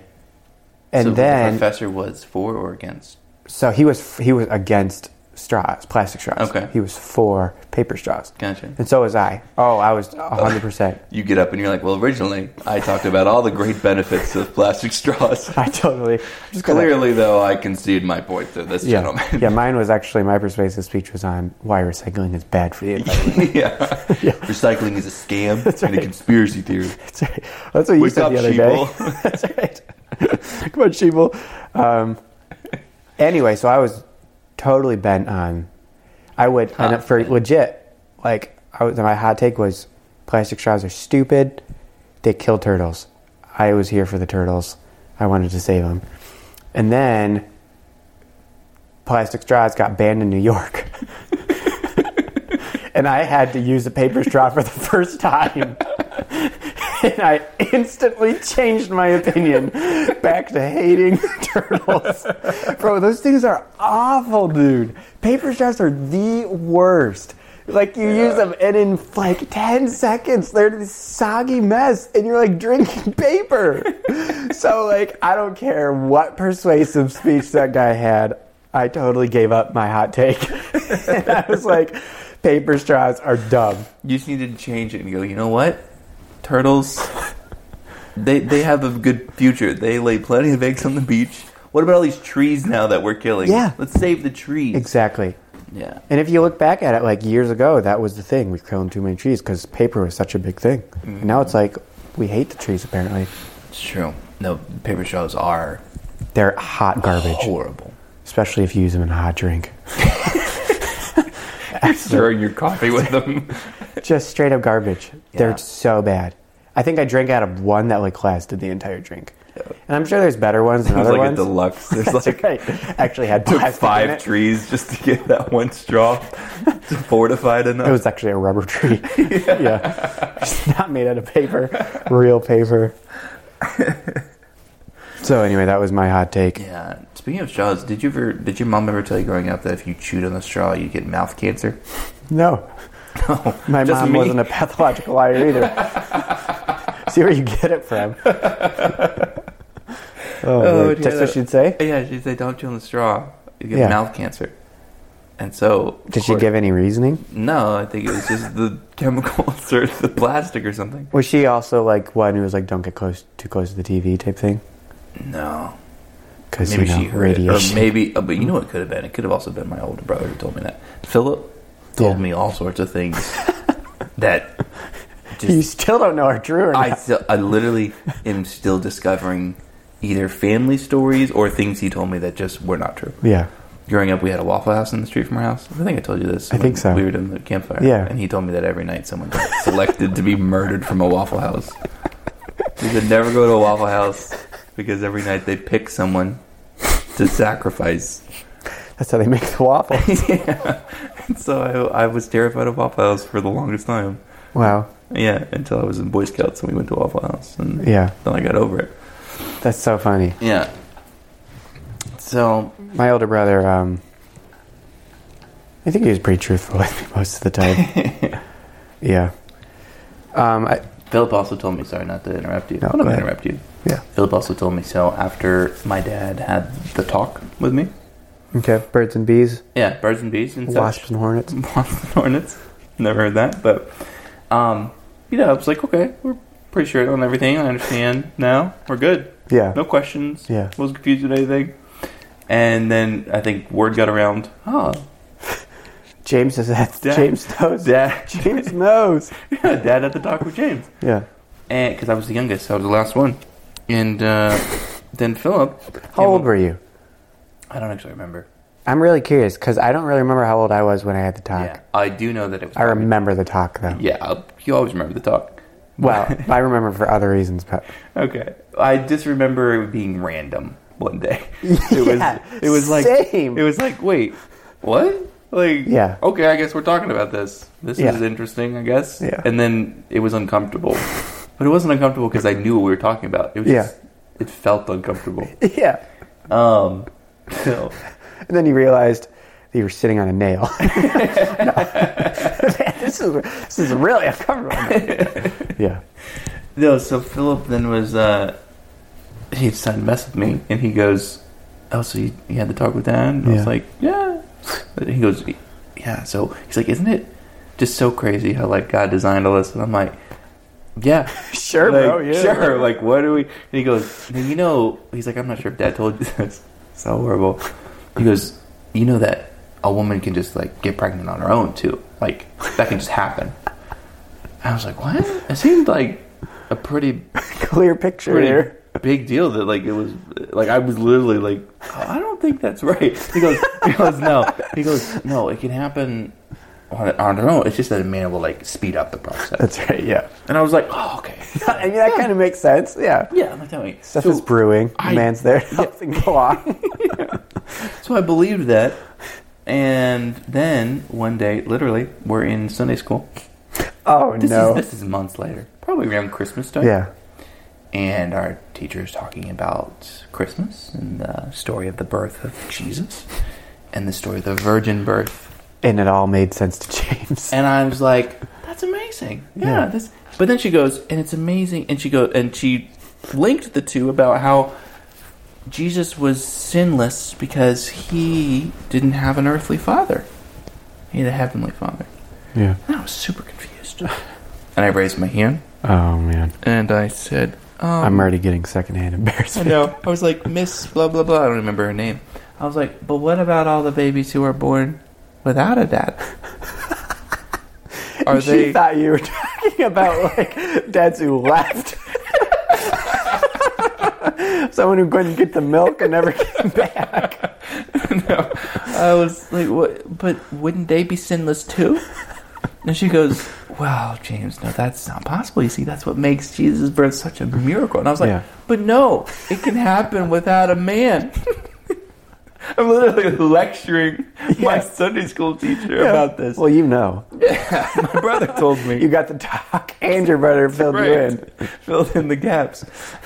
Speaker 1: and
Speaker 2: so the
Speaker 1: then
Speaker 2: professor was for or against?
Speaker 1: so he was he was against straws, plastic straws.
Speaker 2: Okay.
Speaker 1: he was for paper straws.
Speaker 2: Gotcha.
Speaker 1: And so was I. Oh, I was hundred percent.
Speaker 2: You get up and you're like, well, originally I talked about all the great benefits of plastic straws.
Speaker 1: I totally just
Speaker 2: Clearly, though, I concede my point to this
Speaker 1: Yeah,
Speaker 2: gentleman.
Speaker 1: yeah. Mine was actually my persuasive speech was on why recycling is bad for the environment.
Speaker 2: yeah. yeah. Recycling is a scam and a conspiracy theory.
Speaker 1: That's right. That's what you
Speaker 2: Wake
Speaker 1: said
Speaker 2: up,
Speaker 1: the other
Speaker 2: sheeple.
Speaker 1: day. That's right. Come on, sheeple. Um, anyway, so I was totally bent on. I would, and for legit, like I was, my hot take was, plastic straws are stupid. They kill turtles. I was here for the turtles. I wanted to save them, and then plastic straws got banned in New York. and I had to use a paper straw for the first time. and I instantly changed my opinion back to hating turtles. Bro, those things are awful, dude. Paper straws are the worst. Like you use them and in like 10 seconds they're this soggy mess and you're like drinking paper. so like I don't care what persuasive speech that guy had. I totally gave up my hot take. and I was like paper straws are dumb.
Speaker 2: You just needed to change it and go, you know what? Turtles, they, they have a good future. They lay plenty of eggs on the beach. What about all these trees now that we're killing?
Speaker 1: Yeah.
Speaker 2: Let's save the trees.
Speaker 1: Exactly.
Speaker 2: Yeah.
Speaker 1: And if you look back at it, like years ago, that was the thing. We're killing too many trees because paper was such a big thing. And now it's like we hate the trees. Apparently,
Speaker 2: It's true. No, paper straws are
Speaker 1: they're hot garbage,
Speaker 2: horrible.
Speaker 1: especially if you use them in a hot drink.
Speaker 2: Stirring your coffee with them.
Speaker 1: Just straight up garbage.
Speaker 2: Yeah.
Speaker 1: They're so bad. I think I drank out of one that like lasted the entire drink. And I'm sure there's better ones than
Speaker 2: It was
Speaker 1: other
Speaker 2: like
Speaker 1: ones.
Speaker 2: a deluxe. There's like
Speaker 1: right. Actually, had
Speaker 2: took five trees just to get that one straw it enough.
Speaker 1: It was actually a rubber tree. yeah. It's not made out of paper, real paper. so anyway, that was my hot take.
Speaker 2: yeah. Speaking of straws, did you ever? Did your mom ever tell you growing up that if you chewed on the straw, you get mouth cancer?
Speaker 1: No,
Speaker 2: No,
Speaker 1: my mom
Speaker 2: me.
Speaker 1: wasn't a pathological liar either. See where you get it from. Oh,
Speaker 2: Oh,
Speaker 1: that's what she'd say.
Speaker 2: Yeah, she'd say, "Don't chew on the straw. You get
Speaker 1: Yeah.
Speaker 2: mouth cancer." And so,
Speaker 1: Did she
Speaker 2: course-
Speaker 1: give any reasoning?
Speaker 2: No, I think it was just the chemicals or the plastic or something.
Speaker 1: Was she also like one who was like, "Don't get close, too close to the TV" type thing?
Speaker 2: No,
Speaker 1: Because
Speaker 2: maybe
Speaker 1: you know,
Speaker 2: she heard it, or maybe. uh, But you know what it could have been? It could have also been my older brother who told me that. Philip told
Speaker 1: Yeah.
Speaker 2: me all sorts of things that
Speaker 1: you still don't know are true or
Speaker 2: I still, I literally am still discovering either family stories or things he told me that just were not true.
Speaker 1: yeah.
Speaker 2: Growing up, we had a Waffle House in the street from our house. I think I told you this.
Speaker 1: I think so.
Speaker 2: We were doing the campfire.
Speaker 1: Yeah.
Speaker 2: And he told me that every night someone got selected to be murdered from a Waffle House. We could never go to a Waffle House because every night they pick someone to sacrifice.
Speaker 1: That's how they make the waffles.
Speaker 2: yeah. So I, I was terrified of Waffle House for the longest time.
Speaker 1: wow.
Speaker 2: Yeah, until I was in Boy Scouts and we went to Waffle House. And
Speaker 1: Yeah.
Speaker 2: then I got over it.
Speaker 1: That's so funny.
Speaker 2: Yeah. So
Speaker 1: My older brother, um, I think he was pretty truthful with me most of the time. yeah. Um, I,
Speaker 2: Philip also told me. Sorry, not to interrupt you.
Speaker 1: No,
Speaker 2: I'm
Speaker 1: go ahead.
Speaker 2: interrupt you.
Speaker 1: yeah.
Speaker 2: Philip also told me. So after my dad had the talk with me,
Speaker 1: Okay. Birds and bees,
Speaker 2: yeah, birds and bees and such.
Speaker 1: wasps and hornets.
Speaker 2: Wasps and hornets. Never heard that, but um, you know, I was like, okay, we're pretty sure on everything. I understand now. We're good.
Speaker 1: Yeah.
Speaker 2: No questions.
Speaker 1: Yeah.
Speaker 2: Wasn't confused with anything. And then I think word got around. Oh,
Speaker 1: James is that.
Speaker 2: Dad-
Speaker 1: James knows.
Speaker 2: dad,
Speaker 1: James knows.
Speaker 2: yeah, dad had the talk with James.
Speaker 1: Yeah.
Speaker 2: and because I was the youngest, I was the last one. And uh, then Philip.
Speaker 1: How old were you?
Speaker 2: I don't actually remember.
Speaker 1: I'm really curious because I don't really remember how old I was when I had the talk.
Speaker 2: Yeah, I do know that it was.
Speaker 1: I remember the talk though.
Speaker 2: Yeah, you always remember the talk.
Speaker 1: Well, I remember for other reasons, but
Speaker 2: Okay, I just remember it being random one day. It
Speaker 1: Yeah,
Speaker 2: was. It was like.
Speaker 1: same.
Speaker 2: It was like, wait, what? Like,
Speaker 1: Yeah.
Speaker 2: Okay, I guess we're talking about this. This
Speaker 1: Yeah.
Speaker 2: is interesting, I guess.
Speaker 1: Yeah.
Speaker 2: And then it was uncomfortable, but it wasn't uncomfortable because I knew what we were talking about. It was.
Speaker 1: Yeah.
Speaker 2: Just, it felt uncomfortable.
Speaker 1: yeah.
Speaker 2: Um. So.
Speaker 1: And then you realized that you were sitting on a nail. This is this is really uncomfortable. yeah.
Speaker 2: No, so Philip then was uh he decided to mess with me and he goes, Oh, so you, you had the talk with Dan?" And I was
Speaker 1: Yeah.
Speaker 2: like, Yeah. And he goes, Yeah, so he's like, Isn't it just so crazy how like God designed all this? And I'm like, Yeah.
Speaker 1: Sure,
Speaker 2: like,
Speaker 1: bro. Yeah.
Speaker 2: Sure. Like what do we and he goes, you know he's like, I'm not sure if Dad told you this. So horrible. He goes, You know that a woman can just like get pregnant on her own too. Like that can just happen. I was like, What? It seemed like a pretty
Speaker 1: Clear picture
Speaker 2: pretty
Speaker 1: here.
Speaker 2: big deal that like it was like I was literally like "Oh, I don't think that's right. He goes he goes no he goes no it can happen on their own. It's just that a man will like speed up the process.
Speaker 1: That's right. Yeah.
Speaker 2: and I was like oh okay
Speaker 1: I mean, that kind of makes sense. Yeah.
Speaker 2: yeah I'm like telling you.
Speaker 1: Stuff
Speaker 2: So,
Speaker 1: is brewing. The
Speaker 2: I-
Speaker 1: man's there help go on.
Speaker 2: so I believed that, and then one day, literally, we're in Sunday school.
Speaker 1: Oh
Speaker 2: This
Speaker 1: no.
Speaker 2: is this is months later, probably around Christmas time.
Speaker 1: yeah.
Speaker 2: and our teacher is talking about Christmas and the story of the birth of Jesus and the story of the virgin birth.
Speaker 1: And it all made sense to James.
Speaker 2: And I was like, "That's amazing." Yeah.
Speaker 1: Yeah.
Speaker 2: This, but then she goes, "And it's amazing." And she goes, and she linked the two about how Jesus was sinless because he didn't have an earthly father; he had a heavenly father.
Speaker 1: yeah.
Speaker 2: And I was super confused. And I raised my hand
Speaker 1: Oh man.
Speaker 2: and I said, um,
Speaker 1: I'm already getting secondhand embarrassment.
Speaker 2: I know. I was like, Miss blah blah blah. I don't remember her name. I was like, but what about all the babies who are born without a dad? Are
Speaker 1: she
Speaker 2: they?
Speaker 1: thought you were talking about like dads who left. Someone who couldn't get the milk and never came back.
Speaker 2: no. I was like, what? But wouldn't they be sinless too? And she goes, well, James, no, that's not possible. You see, that's what makes Jesus' birth such a miracle. And I was like,
Speaker 1: Yeah.
Speaker 2: but no, it can happen without a man. I'm literally lecturing my
Speaker 1: Yeah.
Speaker 2: Sunday school teacher about this.
Speaker 1: Well, you know,
Speaker 2: my brother told me.
Speaker 1: you got the talk, and your brother filled you
Speaker 2: Right.
Speaker 1: in.
Speaker 2: filled in the gaps.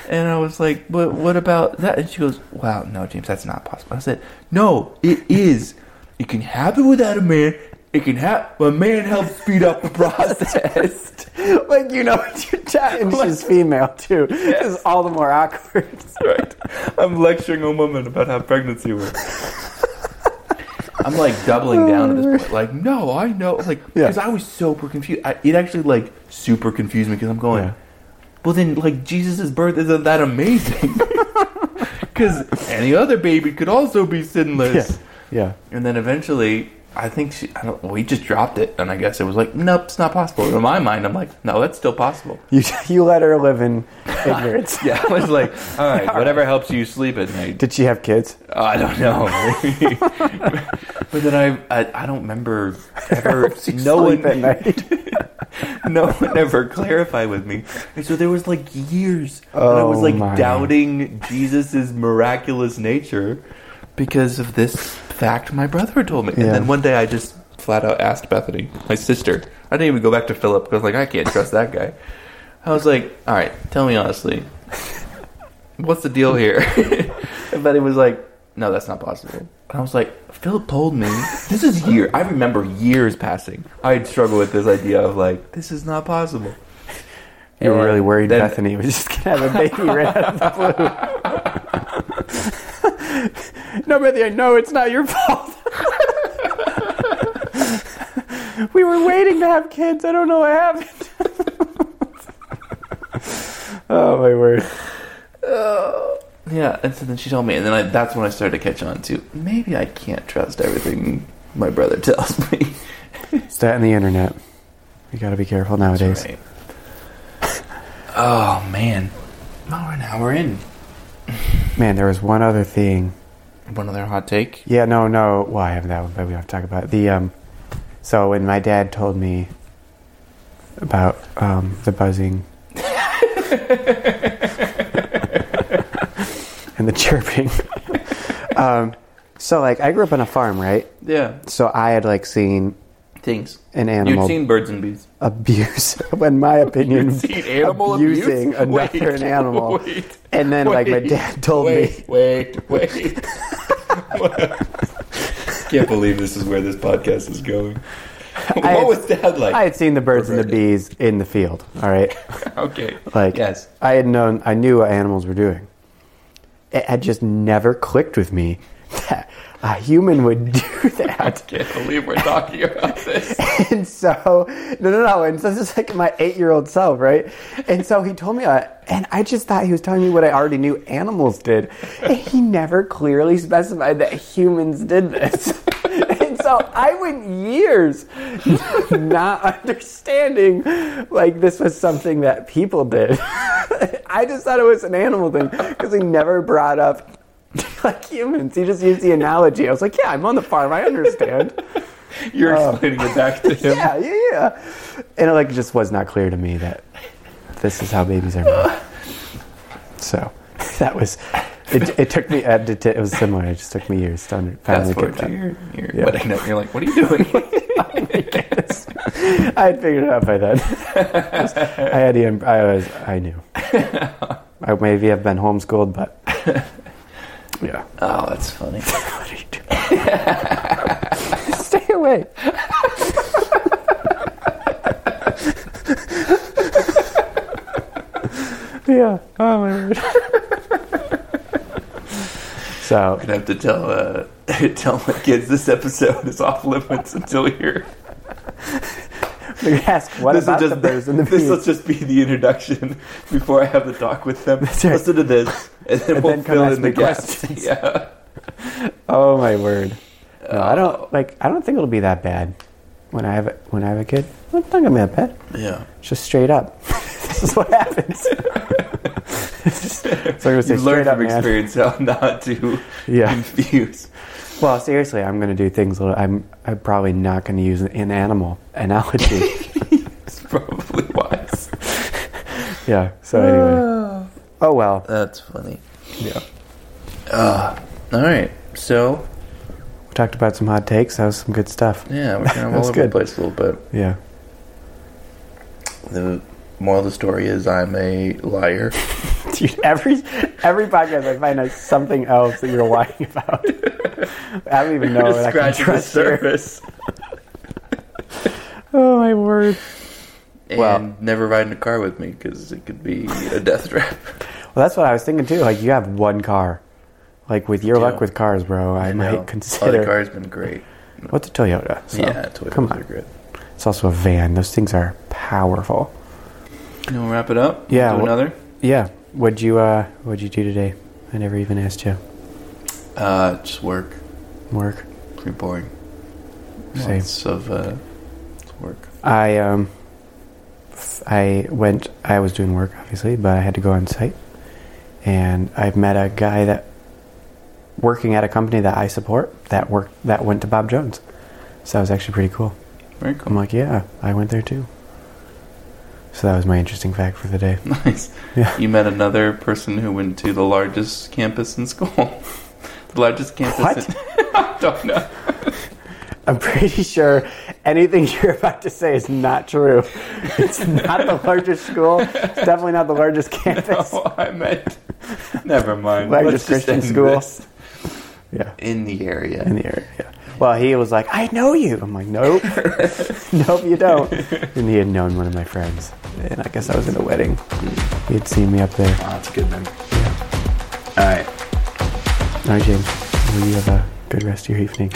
Speaker 2: And I was like, but what about that? And she goes, wow, no, James, that's not possible. I said, no, it is. It can happen without a man, it can help. A man helps speed up the process.
Speaker 1: like you know, you're chatting. She's female too. It's all the more awkward.
Speaker 2: right. I'm lecturing a woman about how pregnancy works. I'm like doubling down at this point. Like, no, I know. Like,
Speaker 1: Yeah.
Speaker 2: because I was super confused. I, it actually like super confused me because I'm going.
Speaker 1: Yeah.
Speaker 2: Well, then, like Jesus' birth isn't that amazing? Because any other baby could also be sinless.
Speaker 1: Yeah, yeah.
Speaker 2: And then eventually, I think she, I don't, we just dropped it, and I guess it was like, nope, it's not possible. In my mind, I'm like, no, that's still possible.
Speaker 1: You you let her live in ignorance.
Speaker 2: Yeah, I was like, all right, whatever helps you sleep at night.
Speaker 1: Did she have kids?
Speaker 2: Oh, I don't know. but then I, I, I don't remember ever. no one,
Speaker 1: at night.
Speaker 2: no one ever clarified with me. And so there was like years that I was
Speaker 1: Oh,
Speaker 2: like
Speaker 1: my.
Speaker 2: doubting Jesus's miraculous nature because of this fact my brother told me. And
Speaker 1: Yeah.
Speaker 2: then one day I just flat out asked Bethany, my sister. I didn't even go back to Philip because I was like I can't trust that guy. I was like, all right, tell me honestly, what's the deal here? and Betty was like, no, that's not possible. And I was like, Philip told me. This is year. I remember years passing. I'd struggle with this idea of like, this is not possible.
Speaker 1: You were really worried
Speaker 2: then-
Speaker 1: Bethany was just gonna have a baby right out of the no, Bethany, no, it's not your fault. we were waiting to have kids. I don't know what happened. oh my word! Oh.
Speaker 2: Yeah, and so then she told me, and then I, that's when I started to catch on to maybe I can't trust everything my brother tells me.
Speaker 1: It's that on the internet. You got to be careful nowadays.
Speaker 2: Right. Oh man, oh, now we're an hour in.
Speaker 1: Man, there was one other thing.
Speaker 2: One other hot take.
Speaker 1: Yeah, no, no. Well, I have that one, but we don't have to talk about it. the. Um, so when my dad told me about um, the buzzing and the chirping, um, so like I grew up on a farm, right?
Speaker 2: Yeah,
Speaker 1: So I had like seen
Speaker 2: things.
Speaker 1: an animal.
Speaker 2: You've seen birds and bees.
Speaker 1: abuse, in my opinion,
Speaker 2: You'd seen animal
Speaker 1: abusing
Speaker 2: abuse?
Speaker 1: another
Speaker 2: Wait,
Speaker 1: animal.
Speaker 2: wait,
Speaker 1: and then like my dad told me.
Speaker 2: wait, Wait, wait, Can't believe this is where this podcast is going.
Speaker 1: I
Speaker 2: what
Speaker 1: had-
Speaker 2: was Dad like?
Speaker 1: I had seen the birds and the bees in the field. All right.
Speaker 2: okay.
Speaker 1: Like,
Speaker 2: yes.
Speaker 1: I had known, I knew what animals were doing. It had just never clicked with me that a human would do that.
Speaker 2: I can't believe we're talking about this.
Speaker 1: and so, no, no, no. And so this is like my eight year old self, right? And so he told me that. And I just thought he was telling me what I already knew animals did. And he never clearly specified that humans did this. And so I went years not understanding like this was something that people did. I just thought it was an animal thing because he never brought up like humans. He just used the analogy. I was like, yeah, I'm on the farm. I understand.
Speaker 2: You're um, explaining it back to him.
Speaker 1: Yeah, yeah, yeah. And it like just was not clear to me that this is how babies are made. So that was. It, it took me. It, it was similar. It just took me years to under- finally
Speaker 2: Fast forward
Speaker 1: get
Speaker 2: to
Speaker 1: that.
Speaker 2: your, your
Speaker 1: Yeah.
Speaker 2: wedding night. You're like, what are you doing?
Speaker 1: I had figured it out by then. I had. Even, I was. I knew. I maybe have been homeschooled, but yeah.
Speaker 2: oh, that's funny.
Speaker 1: What are you doing? Stay away. yeah. Oh my word. so
Speaker 2: I'm gonna have to tell uh, tell my kids this episode is off limits until
Speaker 1: ask what
Speaker 2: This will
Speaker 1: about the
Speaker 2: just
Speaker 1: birds and the
Speaker 2: this will just be the introduction before I have the talk with them.
Speaker 1: right.
Speaker 2: Listen to this, and then
Speaker 1: And
Speaker 2: we'll
Speaker 1: then
Speaker 2: fill in the gaps.
Speaker 1: questions.
Speaker 2: Yeah.
Speaker 1: Oh my word. No, I don't uh, like. I don't think it'll be that bad when I have a, when I have a kid. It's not gonna be that bad.
Speaker 2: Yeah.
Speaker 1: It's just straight up. this is what happens. Just- so I'm gonna say
Speaker 2: You've
Speaker 1: straight
Speaker 2: learned
Speaker 1: up,
Speaker 2: from
Speaker 1: man.
Speaker 2: experience how not to
Speaker 1: Yeah.
Speaker 2: confuse.
Speaker 1: Well, seriously, I'm going to do things. a little- I'm I'm probably not going to use an animal analogy.
Speaker 2: It's probably wise.
Speaker 1: yeah. So anyway. Oh well.
Speaker 2: That's funny.
Speaker 1: Yeah.
Speaker 2: Uh, all right. So
Speaker 1: We talked about some hot takes. That was some good stuff.
Speaker 2: yeah, we're kind of all over
Speaker 1: good.
Speaker 2: the place a little bit.
Speaker 1: Yeah.
Speaker 2: The moral of the story is I'm a liar.
Speaker 1: Dude, every every podcast I find out something else that you're lying about. I don't even know I can
Speaker 2: Scratching the surface.
Speaker 1: Oh my word.
Speaker 2: And
Speaker 1: Well-
Speaker 2: never ride in a car with me because it could be a death trap.
Speaker 1: Well, that's what I was thinking too. Like you have one car. Like with your
Speaker 2: do.
Speaker 1: luck with cars, bro, I,
Speaker 2: know.
Speaker 1: might
Speaker 2: Oh,
Speaker 1: consider.
Speaker 2: the car's been great.
Speaker 1: What's a Toyota? So,
Speaker 2: yeah, Toyotas
Speaker 1: come
Speaker 2: are
Speaker 1: on.
Speaker 2: great.
Speaker 1: It's also a van. Those things are powerful.
Speaker 2: You want to wrap it up?
Speaker 1: Yeah,
Speaker 2: another?
Speaker 1: Yeah. What'd you uh What'd you do today? I never even asked you.
Speaker 2: Uh, just work.
Speaker 1: Work.
Speaker 2: Pretty boring.
Speaker 1: Same.
Speaker 2: Lots of uh, work.
Speaker 1: I um. I went. I was doing work, obviously, but I had to go on site, and I met a guy that working at a company that I support that worked that went to Bob Jones. So that was actually pretty cool.
Speaker 2: Very cool.
Speaker 1: I'm like, yeah, I went there too. So that was my interesting fact for the day.
Speaker 2: Nice.
Speaker 1: Yeah.
Speaker 2: You met another person who went to the largest campus in school. the largest campus.
Speaker 1: What?
Speaker 2: In, I don't know.
Speaker 1: I'm pretty sure anything you're about to say is not true. It's not the largest school. It's definitely not the largest campus.
Speaker 2: No, I meant. Never mind.
Speaker 1: Largest
Speaker 2: Let's just
Speaker 1: Christian school. Yeah,
Speaker 2: in the area.
Speaker 1: in the area. Yeah. Well, he was like, "I know you." I'm like, "Nope, nope, you don't." And he had known one of my friends, and I guess I was in a wedding. He had seen me up there.
Speaker 2: Oh, that's good then. All right.
Speaker 1: All right, James. You have a good rest of your evening.